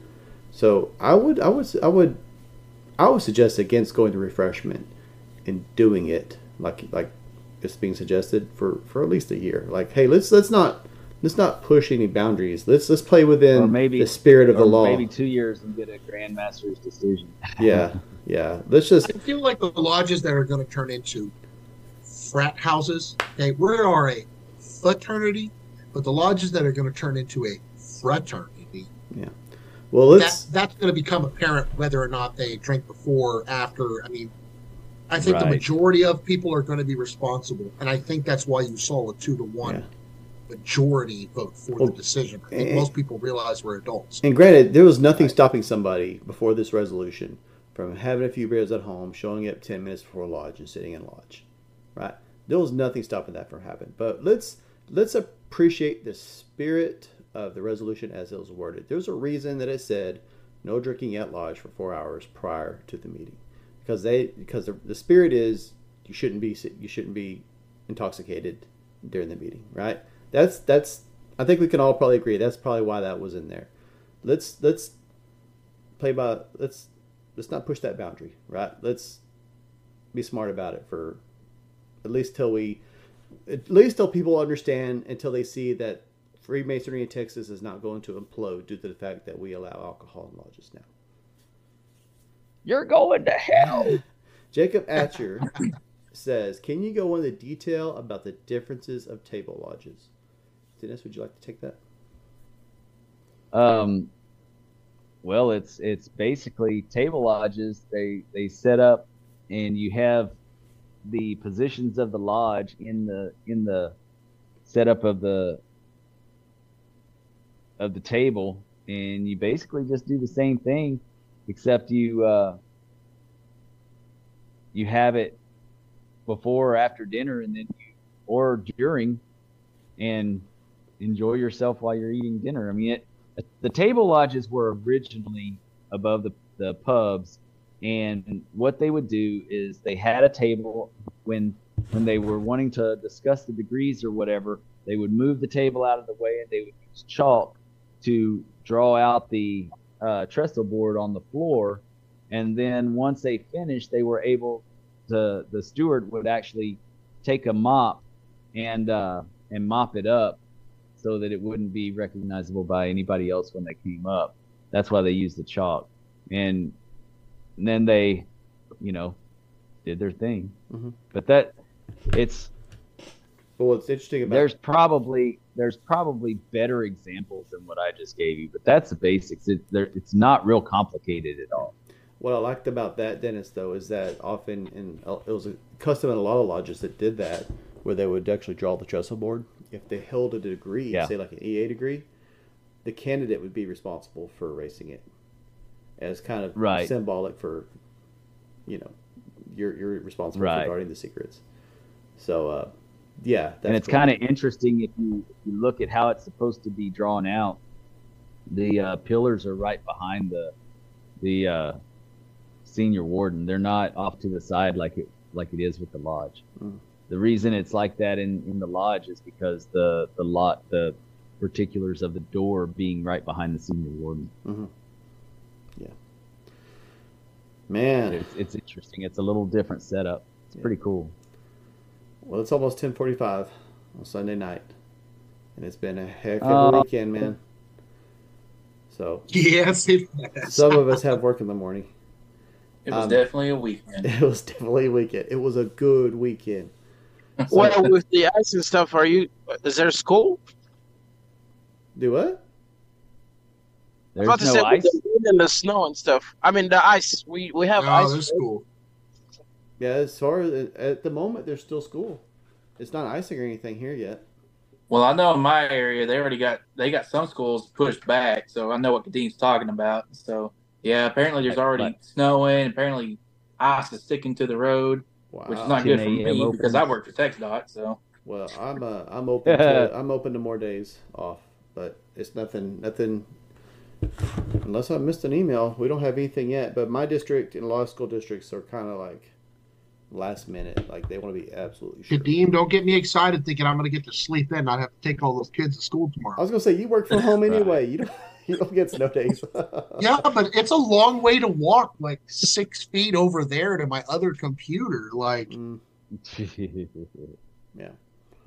So I would, I would, I would, I would suggest against going to refreshment and doing it like like it's being suggested for for at least a year. Like, hey, let's let's not let's not push any boundaries. Let's let's play within
Or maybe-
the spirit of the law.
Maybe two years and get a grandmaster's decision.
Yeah, yeah. Let's just
I feel like the lodges that are going to turn into frat houses. Okay, we are a fraternity, but the lodges that are going to turn into a fraternity.
Well let's
that, that's going to become apparent whether or not they drink before, after. I mean, I think the majority of people are going to be responsible, and I think that's why you saw a two to one
Yeah.
majority vote for
Well,
the decision. I think
eh,
most people realize we're adults.
And granted, there was nothing stopping somebody before this resolution from having a few beers at home, showing up 10 minutes before lodge and sitting in lodge. Right? There was nothing stopping that from happening. But let's let's appreciate the spirit of the resolution as it was worded. There's a reason that it said no drinking at lodge for 4 hours prior to the meeting. Because they because the, the spirit is you shouldn't be you shouldn't be intoxicated during the meeting, right? That's that's I think we can all probably agree that's probably why that was in there. Let's let's play by let's let's not push that boundary, right? Let's be smart about it for at least till we at least till people understand until they see that Freemasonry in Texas is not going to implode due to the fact that we allow alcohol in lodges now.
You're going to hell.
Jacob Atcher says, "Can you go into detail about the differences of table lodges?" Dennis, would you like to take that?
Um, well, it's it's basically table lodges. They they set up, and you have the positions of the lodge in the in the setup of the of the table, and you basically just do the same thing, except you uh, you have it before or after dinner, and then you or during, and enjoy yourself while you're eating dinner. I mean, it, the table lodges were originally above the, the pubs, and what they would do is they had a table when when they were wanting to discuss the degrees or whatever, they would move the table out of the way and they would use chalk to draw out the uh, trestle board on the floor, and then once they finished, they were able to the steward would actually take a mop and uh, and mop it up so that it wouldn't be recognizable by anybody else when they came up. That's why they used the chalk. And, and then they, you know, did their thing.
Mhm.
But that it's
But what's interesting about
there's probably there's probably better examples than what I just gave you, but that's the basics. It, there, it's not real complicated at all.
What I liked about that, Dennis, though, is that often in it was a custom in a lot of lodges that did that, where they would actually draw the trestle board. If they held a degree,
Yeah.
say like an EA degree, the candidate would be responsible for erasing it, as kind of
Right.
symbolic for, you know, you're you're responsible
Right.
for guarding the secrets. So, uh, yeah, that's
and it's
cool.
kind of interesting if you if you look at how it's supposed to be drawn out. The uh, pillars are right behind the the uh, senior warden. They're not off to the side like it like it is with the lodge.
Mm.
The reason it's like that in, in the lodge is because the the lot the particulars of the door being right behind the senior warden. Yeah.
Man.
It's, it's interesting. It's a little different setup. It's
Yeah.
pretty cool.
Well, it's almost ten forty-five on Sunday night, and it's been a heck of a
Uh,
weekend, man. So
Yes, it
some of us have work in the morning.
It was
Um,
definitely a weekend.
It was definitely a weekend. It was a good weekend.
Well, with the ice and stuff, are you? Is there school?
Do what?
There's
about to
no
say
ice.
with the wind and the snow and stuff. I mean the ice. We we have
Oh,
ice.
that's cool.
Yeah, as far as at the moment, there's still school. It's not icing or anything here yet.
Well, I know in my area they already got they got some schools pushed back, so I know what Kadeem's talking about. So yeah, apparently there's already
Like-
snowing. Apparently ice is sticking to the road,
Wow.
which is not good for
10
me
a.m.
because I work for TxDOT. So
Well, I'm uh, I'm open to I'm open to more days off, but it's nothing nothing. Unless I missed an email, we don't have anything yet. But my district and a lot of school districts are kind of like last minute, like they want to be absolutely sure.
Kadeem, don't get me excited thinking I'm going to get to sleep in. I'd have to take all those kids to school tomorrow.
I was gonna say you work from home
Right.
anyway. You don't you don't get snow days.
Yeah, but it's a long way to walk like six feet over there to my other computer. Like,
Mm, yeah.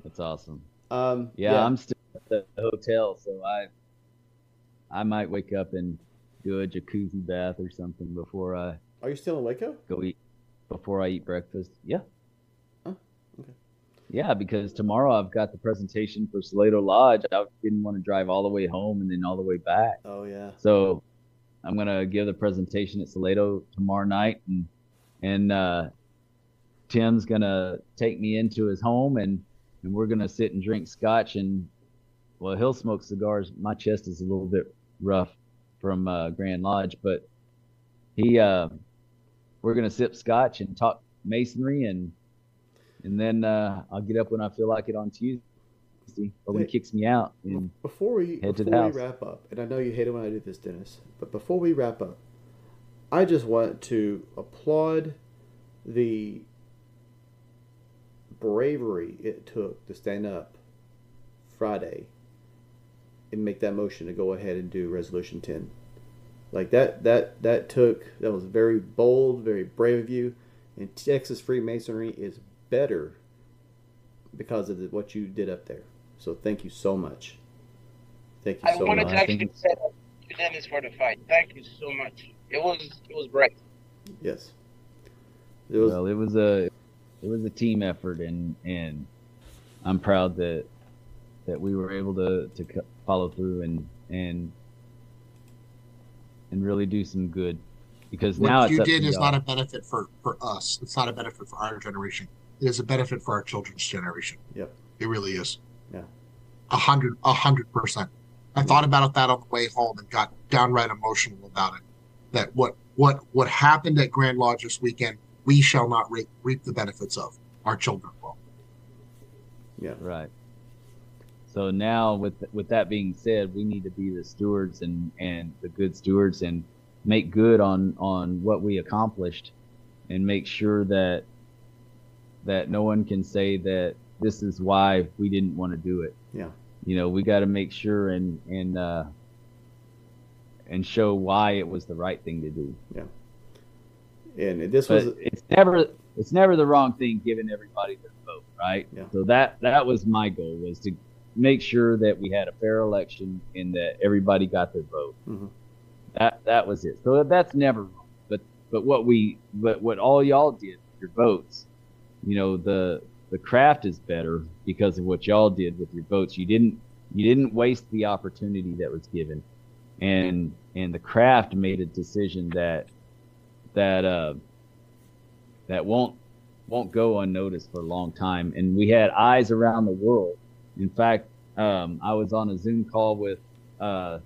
That's awesome.
Um.
Yeah, I'm still at the hotel, so I I might wake up and do a jacuzzi bath or something before I
Are you still in Waco?
go eat before I eat breakfast. Yeah.
Oh, okay.
Yeah, because tomorrow I've got the presentation for Salado Lodge. I didn't want to drive all the way home and then all the way back.
Oh yeah.
So I'm gonna give the presentation at Salado tomorrow night, and and uh, Tim's gonna take me into his home, and and we're gonna sit and drink scotch, and well, he'll smoke cigars. My chest is a little bit rough from uh, Grand Lodge, but he uh, we're gonna sip scotch and talk masonry, and and then uh, I'll get up when I feel like it on Tuesday, or when he
Hey.
kicks me out, and
Before we
Head to the
before we
house.
wrap up, and I know you hate it when I do this, Dennis, but before we wrap up, I just want to applaud the bravery it took to stand up Friday and make that motion to go ahead and do resolution 10 like that that that took that was very bold very brave of you and texas freemasonry is better because of the, what you did up there so thank you so much thank you so much.
I
so
wanted
much
to actually say that to Dennis for the fight. Thank you so much. It was it was great.
yes it was
well, it was a it was a team effort, and and I'm proud that that we were able to to follow through and and and really do some good because now
what
it's
you
up
did is not a benefit for, for us. It's not a benefit for our generation. It is a benefit for our children's generation.
Yep.
It really is.
Yeah.
A hundred, a hundred percent. I thought about that on the way home and got downright emotional about it. That what what what happened at Grand Lodge this weekend, we shall not reap, reap the benefits of. Our children will.
yeah
Right. So now, with with that being said, we need to be the stewards and and the good stewards and make good on on what we accomplished, and make sure that that no one can say that this is why we didn't want to do it.
Yeah.
You know, we got to make sure and and uh, and show why it was the right thing to do. Yeah.
And this
But
was
it's never it's never the wrong thing given everybody their vote, right?
Yeah.
So that that was my goal was to make sure that we had a fair election and that everybody got their vote.
Mhm.
That that was it. So that's never wrong. But but what we but what all y'all did with your votes, you know, the the craft is better because of what y'all did with your votes. You didn't you didn't waste the opportunity that was given. And and the craft made a decision that that uh that won't won't go unnoticed for a long time. And we had eyes around the world. In fact, um, I was on a Zoom call with uh,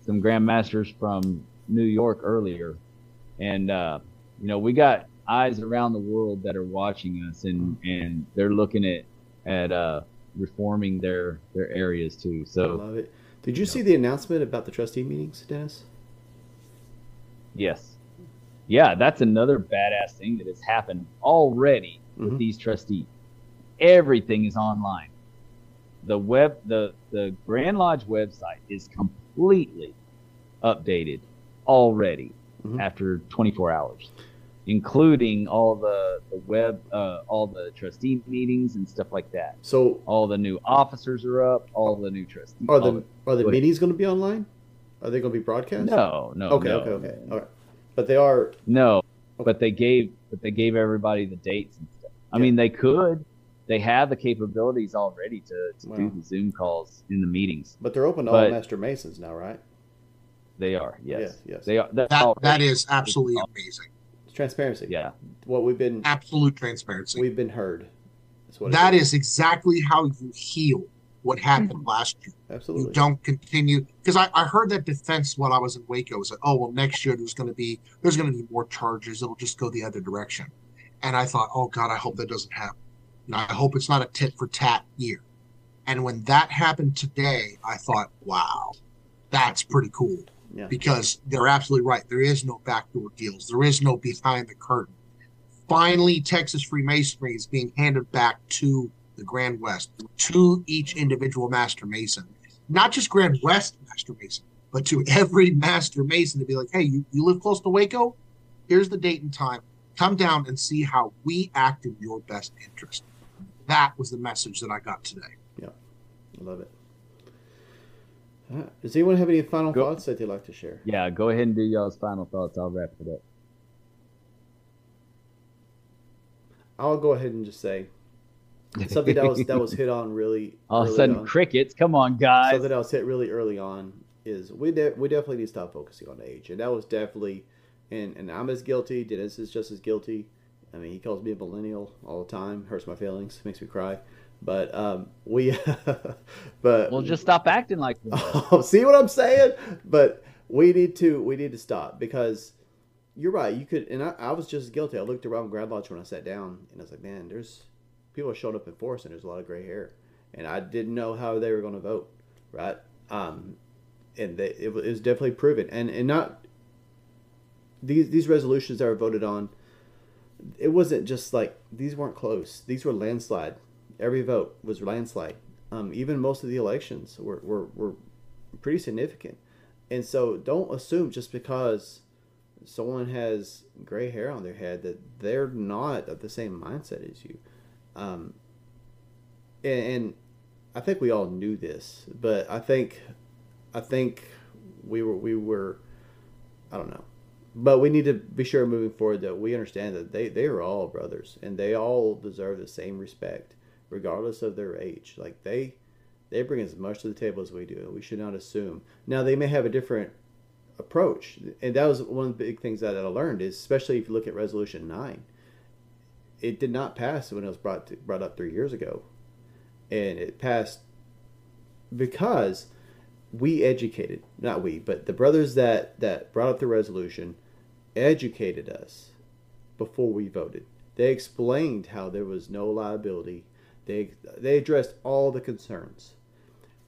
some grandmasters from New York earlier, and uh, you know we got eyes around the world that are watching us, and and they're looking at at uh, reforming their their areas too.
I
So
love it did you see the announcement about the trustee meetings dennis
yes, yeah, that's another badass thing that has happened already with
Mhm.
these trustees. Everything is online. The web, the the Grand Lodge website is completely updated already
Mhm.
after 24 hours, including all the the web, uh, all the trustee meetings and stuff like that.
so
All the new officers are up. All the new trustees.
are
all
the are the meetings going to be online are they going to be broadcast
no, no,
okay
no,
okay okay all right but they are
No, but they gave but they gave everybody the dates and stuff. I
Yeah.
mean, they could. They have the capabilities already to, to do the Zoom calls in the meetings.
but they're open to all
But-
master masons now right
They are. Yes.
Yes, yes.
They are. That,
That that is absolutely amazing.
It's transparency.
Yeah.
What we've been
Absolute transparency.
we've been heard. That's what
That is exactly how you heal what happened mm-hmm. last year.
Absolutely.
You don't continue because I, I heard that defense while I was in Waco. Was like, oh well, next year there's going to be there's going to be more charges. It'll just go the other direction. And I thought, oh God, I hope that doesn't happen. And I hope it's not a tit for tat year. And when that happened today, I thought, wow, that's pretty cool.
Yeah.
Because they're absolutely right. There is no backdoor deals. There is no behind the curtain. Finally, Texas Freemasonry is being handed back to the Grand West, to each individual Master Mason. Not just Grand West Master Mason, but to every Master Mason to be like, hey, you, you live close to Waco? Here's the date and time. Come down and see how we act in your best interest. That was the message that I got today.
Yeah, I love it. All right. Does anyone have any final
Go-
thoughts that they'd like to share?
Yeah. Go ahead and do y'all's final thoughts. I'll wrap it up.
I'll go ahead and just say something that was that was hit on really.
All of a sudden,
on.
crickets. Come on, guys.
something that was hit really early on is we de- we definitely need to stop focusing on age, and that was definitely, and and I'm as guilty. Dennis is just as guilty. I mean, he calls me a millennial all the time. Hurts my feelings, makes me cry. But um, we, but
Well, just stop acting like one.
see what I'm saying? But we need to we need to stop because you're right. You could, and I, I was just guilty. I looked around Grand Lodge when I sat down, and I was like, man, there's people are showing up in force, and there's a lot of gray hair, and I didn't know how they were going to vote, right? Um, and they, it, was- it was definitely proven, and and not these these resolutions that were voted on. It wasn't just like these weren't close. These were landslide. Every vote was landslide. Um, even most of the elections were, were, were pretty significant. And so don't assume just because someone has gray hair on their head that they're not of the same mindset as you. Um, and, and I think we all knew this, but I think I think we were we were I don't know. But we need to be sure moving forward that we understand that they, they are all brothers and they all deserve the same respect, regardless of their age. Like they they bring as much to the table as we do. We should not assume. Now they may have a different approach, and that was one of the big things that I learned. Is especially if you look at Resolution Nine, it did not pass when it was brought to, brought up three years ago, and it passed because we educated not we but the brothers that that brought up the resolution educated us before we voted. They explained how there was no liability. They they addressed all the concerns.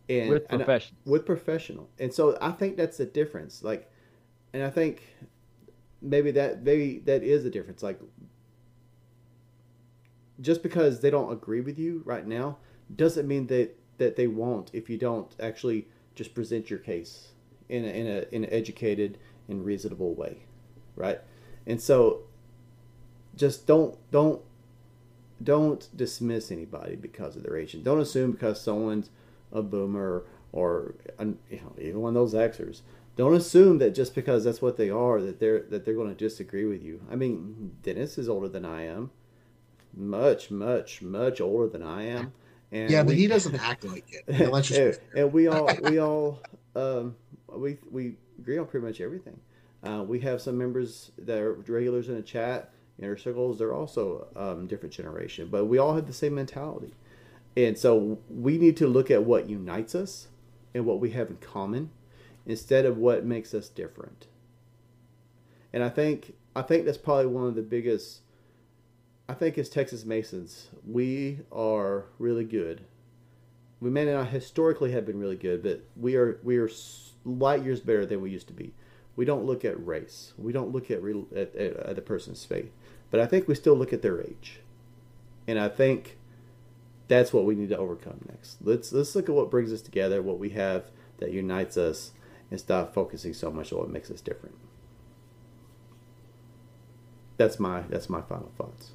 And
With
and I- with professional. And so i think that's the difference like and i think maybe that maybe that is the difference like just because they don't agree with you right now doesn't mean that that they won't if you don't actually just present your case in a, in a in an educated and reasonable way right? And so just don't don't don't dismiss anybody because of their age. And don't assume because someone's a boomer or you know even one of those xers. Don't assume that just because that's what they are that they're that they're going to disagree with you. I mean dennis is older than i am. Much much much older than i am and
yeah, but
we-
he doesn't act like it. Yeah, let's just
and, and we all we all um, we we agree on pretty much everything. Uh, we have some members that are regulars in the chat, inner circles. They're also um, different generation, but we all have the same mentality, and so we need to look at what unites us and what we have in common, instead of what makes us different. And I think I think that's probably one of the biggest. I think as Texas Masons, we are really good we may not historically have been really good, but we are we are light years better than we used to be. We don't look at race. We don't look at real, at, at, at the person's faith, but I think we still look at their age, and I think that's what we need to overcome next. Let's let's look at what brings us together, what we have that unites us, and stop focusing so much on what makes us different. That's my that's my final thoughts.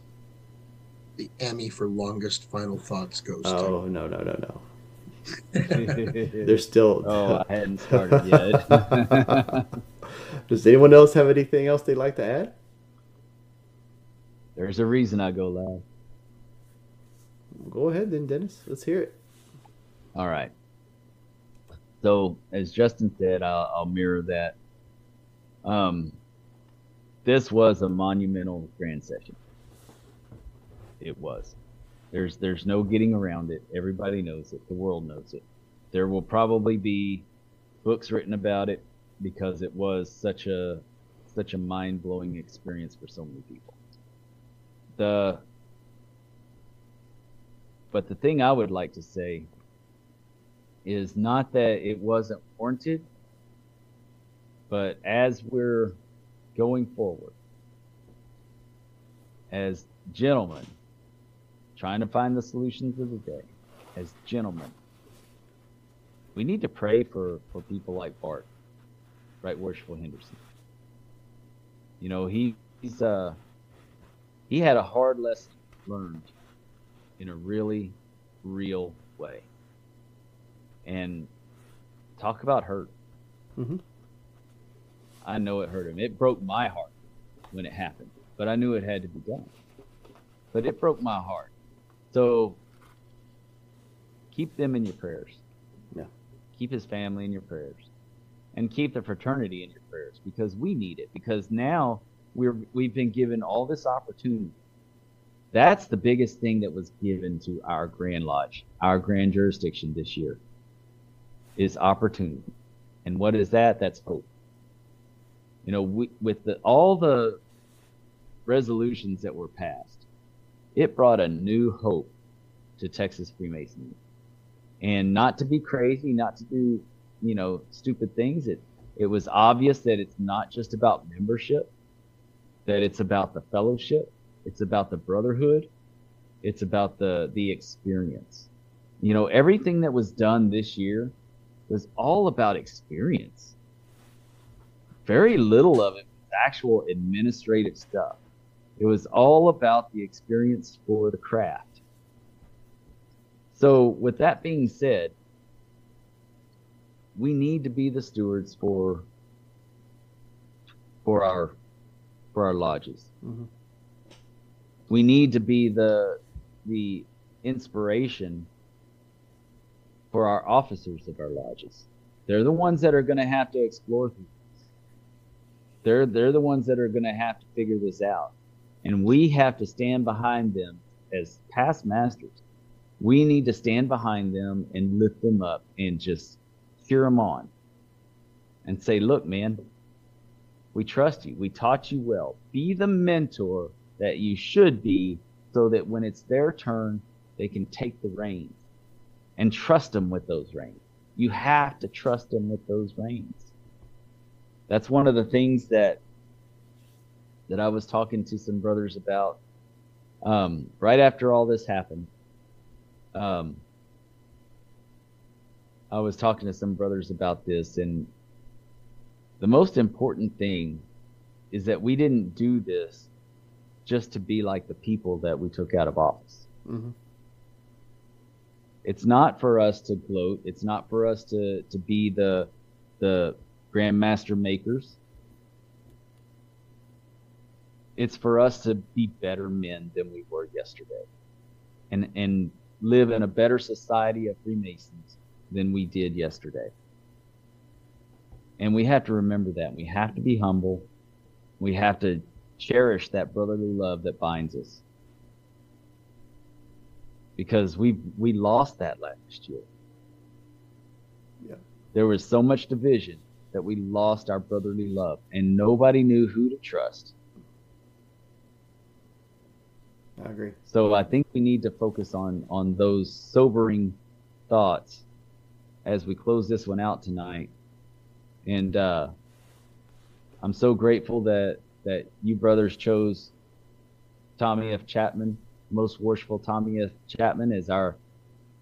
The Emmy for longest final thoughts goes to.
Oh
to.
no no no no! There's still.
Oh, I hadn't started yet.
Does anyone else have anything else they'd like to add?
There's a reason I go loud.
Go ahead then, Dennis. Let's hear it.
All right. So, as Justin said, I'll, I'll mirror that Um, this was a monumental grand session. It was. There's there's no getting around it. Everybody knows it. The world knows it. There will probably be books written about it because it was such a such a mind blowing experience for so many people. The but the thing I would like to say is not that it wasn't warranted, but as we're going forward, as gentlemen, trying to find the solutions of the day, as gentlemen, we need to pray for, for people like Bart, Right Worshipful Henderson. You know, he, he's uh he had a hard lesson learned in a really real way. And talk about hurt.
Mm-hmm.
I know it hurt him. It broke my heart when it happened, but I knew it had to be done. But it broke my heart. So keep them in your prayers.
Yeah.
Keep his family in your prayers. And keep the fraternity in your prayers because we need it. Because now we're we've been given all this opportunity. That's the biggest thing that was given to our Grand Lodge, our grand jurisdiction this year, is opportunity. And what is that? That's hope. You know, we, with the, all the resolutions that were passed, it brought a new hope to Texas Freemasonry. And not to be crazy, not to do, you know, stupid things. It it was obvious that it's not just about membership, that it's about the fellowship, it's about the brotherhood, it's about the the experience. You know, everything that was done this year was all about experience. Very little of it was actual administrative stuff. It was all about the experience for the craft. So, with that being said, we need to be the stewards for for our for our lodges.
Mhm.
We need to be the the inspiration for our officers of our lodges. They're the ones that are going to have to explore things. They're they're the ones that are going to have to figure this out, and we have to stand behind them as past masters. We need to stand behind them and lift them up and just cheer them on, and say, "Look, man, we trust you. We taught you well. Be the mentor that you should be, so that when it's their turn, they can take the reins." and trust them with those reins. You have to trust them with those reins. That's one of the things that that I was talking to some brothers about um, right after all this happened. Um, I was talking to some brothers about this, and the most important thing is that we didn't do this just to be like the people that we took out of office.
Mhm.
It's not for us to gloat. It's not for us to, to be the the grandmaster makers. It's for us to be better men than we were yesterday, and and live in a better society of Freemasons than we did yesterday. And we have to remember that. We have to be humble. We have to cherish that brotherly love that binds us because we we lost that last year.
Yeah.
There was so much division that we lost our brotherly love, and nobody knew who to trust.
I agree.
So I think we need to focus on on those sobering thoughts as we close this one out tonight. And uh, I'm so grateful that that you brothers chose Tommy F. Chapman, most worshipful Tommy F. Chapman, as our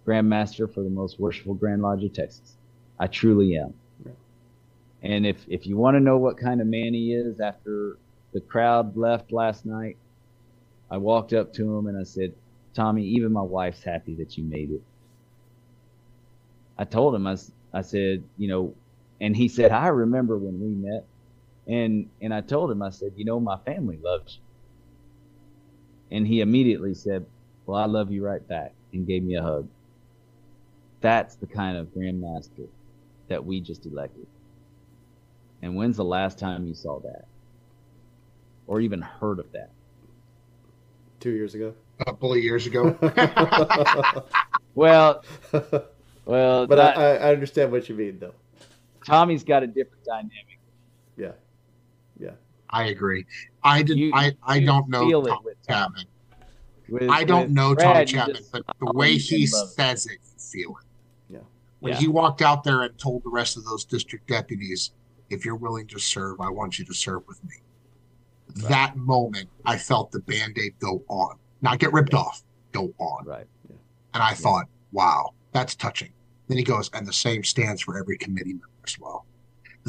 Grand Master for the most worshipful Grand Lodge of Texas. I truly am. And if if you want to know what kind of man he is after the crowd left last night, I walked up to him and I said, Tommy, even my wife's happy that you made it. I told him, "I said, you know, and he said, I remember when we met. And, and I told him, I said, you know, my family loves you. And he immediately said, well, I love you right back and gave me a hug. That's the kind of grandmaster that we just elected. And when's the last time you saw that? Or even heard of that?
Two years ago.
A couple of years ago.
Well, well,
but
not-
I, I understand what you mean, though.
Tommy's got a different dynamic.
Yeah, yeah.
I agree. I did. I I
you
don't know
feel
Tommy
with
Chapman.
With-
I don't know
Brad,
Tommy Chapman,
just
but the way he
love.
says it, you feel it.
Yeah.
When
Yeah.
he walked out there and told the rest of those district deputies, "If you're willing to serve, I want you to serve with me." That moment, I felt the band-aid go on, not get ripped off, go on.
Right. Yeah.
And I thought, wow, that's touching. Then he goes, and the same stands for every committee member as well.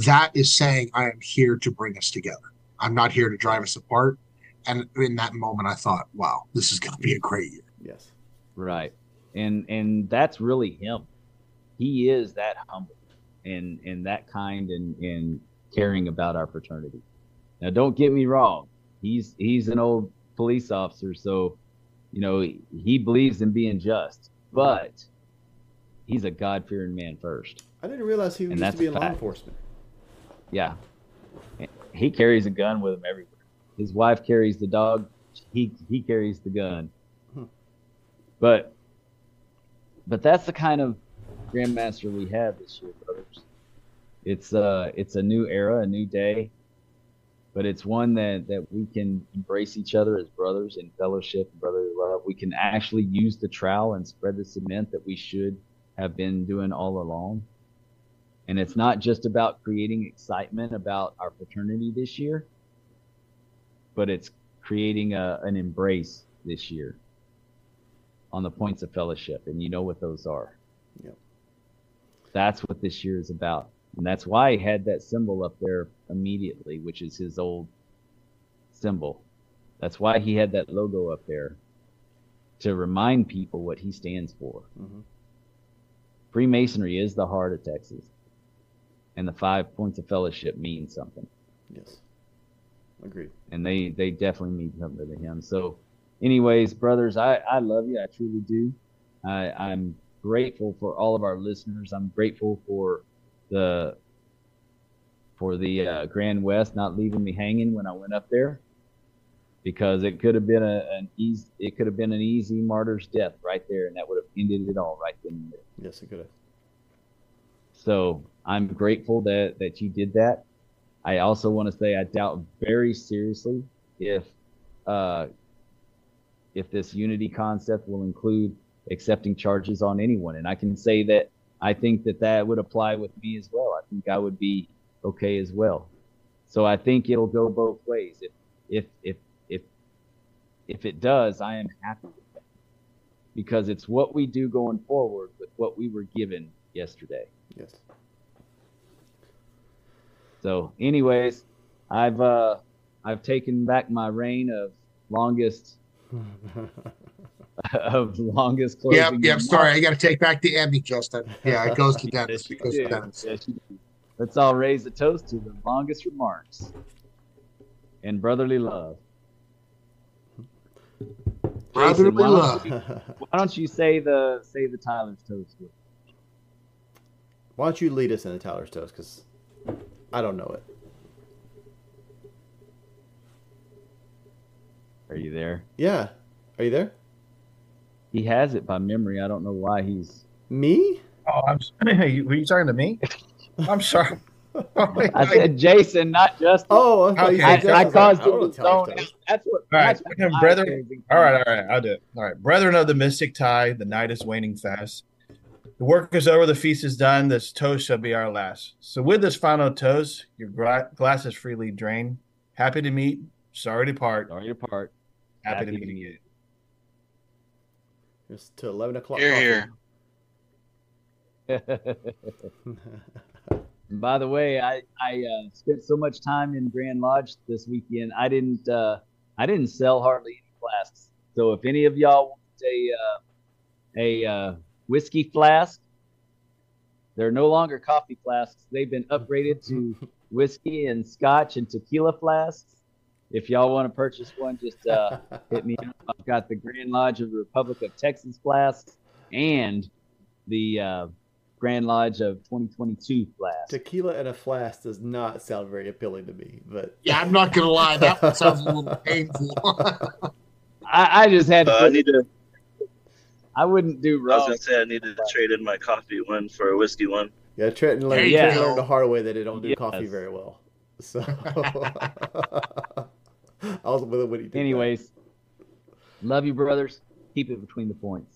That is saying, I am here to bring us together. I'm not here to drive us apart. And in that moment, I thought, wow, this is going to be a great year.
Yes.
Right. And and that's really him. He is that humble and and that kind and and caring about our fraternity. Now don't get me wrong. He's he's an old police officer, so you know, he believes in being just, but he's a God fearing man first.
I didn't realize he
And
used to be in law enforcement.
Yeah. He carries a gun with him everywhere. His wife carries the dog. He he carries the gun.
Hmm.
But but that's the kind of grandmaster we have this year, brothers. It's uh it's a new era, a new day, but it's one that that we can embrace each other as brothers in fellowship and brotherly love. We can actually use the trowel and spread the cement that we should have been doing all along. And it's not just about creating excitement about our fraternity this year, but it's creating a, an embrace this year on the points of fellowship. And you know what those are.
Yep.
That's what this year is about. And that's why he had that symbol up there immediately, which is his old symbol. That's why he had that logo up there to remind people what he stands for.
Mhm.
Freemasonry is the heart of Texas, and the five points of fellowship mean something,
Yes. Agreed.
and they they definitely mean something to him. So, anyways, brothers, I I love you, I truly do. I I'm grateful for all of our listeners. I'm grateful for the for the uh, Grand West not leaving me hanging when I went up there, because it could have been a, an easy it could have been an easy martyr's death right there, and that would have ended it all right then and there.
Yes, it could have.
So I'm grateful that that you did that. I also want to say I doubt very seriously if uh, if this unity concept will include accepting charges on anyone, and I can say that I think that that would apply with me as well. I think I would be okay as well. So I think it'll go both ways. If if if if if it does, I am happy with that because it's what we do going forward with what we were given yesterday.
Yes.
So, anyways, I've uh I've taken back my reign of longest of longest closing.
Yep, yep. Sorry, I got to take back the Emmy, Justin. Yeah, it goes to Dennis.
Yes,
It goes to. Dennis.
Yes. Let's all raise a toast to the longest remarks and brotherly love.
Brotherly
Jason, why don't
love.
you- why don't you say the say the Tyler's toast? with-
Why don't you lead us into Tyler's toast? Because I don't know it.
Are you there?
Yeah. Are you there?
He has it by memory. I don't know why he's.
Me?
Oh, I'm. Hey, were you talking to me? I'm sorry.
Oh, I said Jason, not Justin.
Oh, I thought you
Okay.
said
I, I
Justin.
caused
I don't
him to
Tyler's
zone That's what.
All right,
that's what
brethren. All right, all right. I'll do it. All right, brethren of the mystic tie, the night is waning fast. The work is over, the feast is done. This toast shall be our last. So, with this final toast, your gra- glass is freely drained. Happy to meet, sorry to part.
Sorry to part.
Happy, to meet again.
It's to 11 o'clock.
Here,
coffee.
here.
By the way, I I uh, spent so much time in Grand Lodge this weekend. I didn't uh, I didn't sell hardly any flasks. So if any of y'all want a uh, a uh, whiskey flask, they're no longer coffee flasks. They've been upgraded to whiskey and scotch and tequila flasks. If y'all want to purchase one, just uh, hit me up. I've got the Grand Lodge of the Republic of Texas flasks and the uh, Grand Lodge of 2022 flask.
Tequila in a flask does not sound very appealing to me, but
Yeah, I'm not gonna lie, that one sounds a little painful.
I, I just had to.
Uh, I
put-
need to.
I wouldn't do
I was gonna say I needed to trade in my coffee one for a whiskey one.
yeah, Trenton learned,
you
Trenton
go.
learned the hard way that they don't do
Yes.
coffee very well. So I was with it when he did that.
Anyways, love you, brothers. Keep it between the points.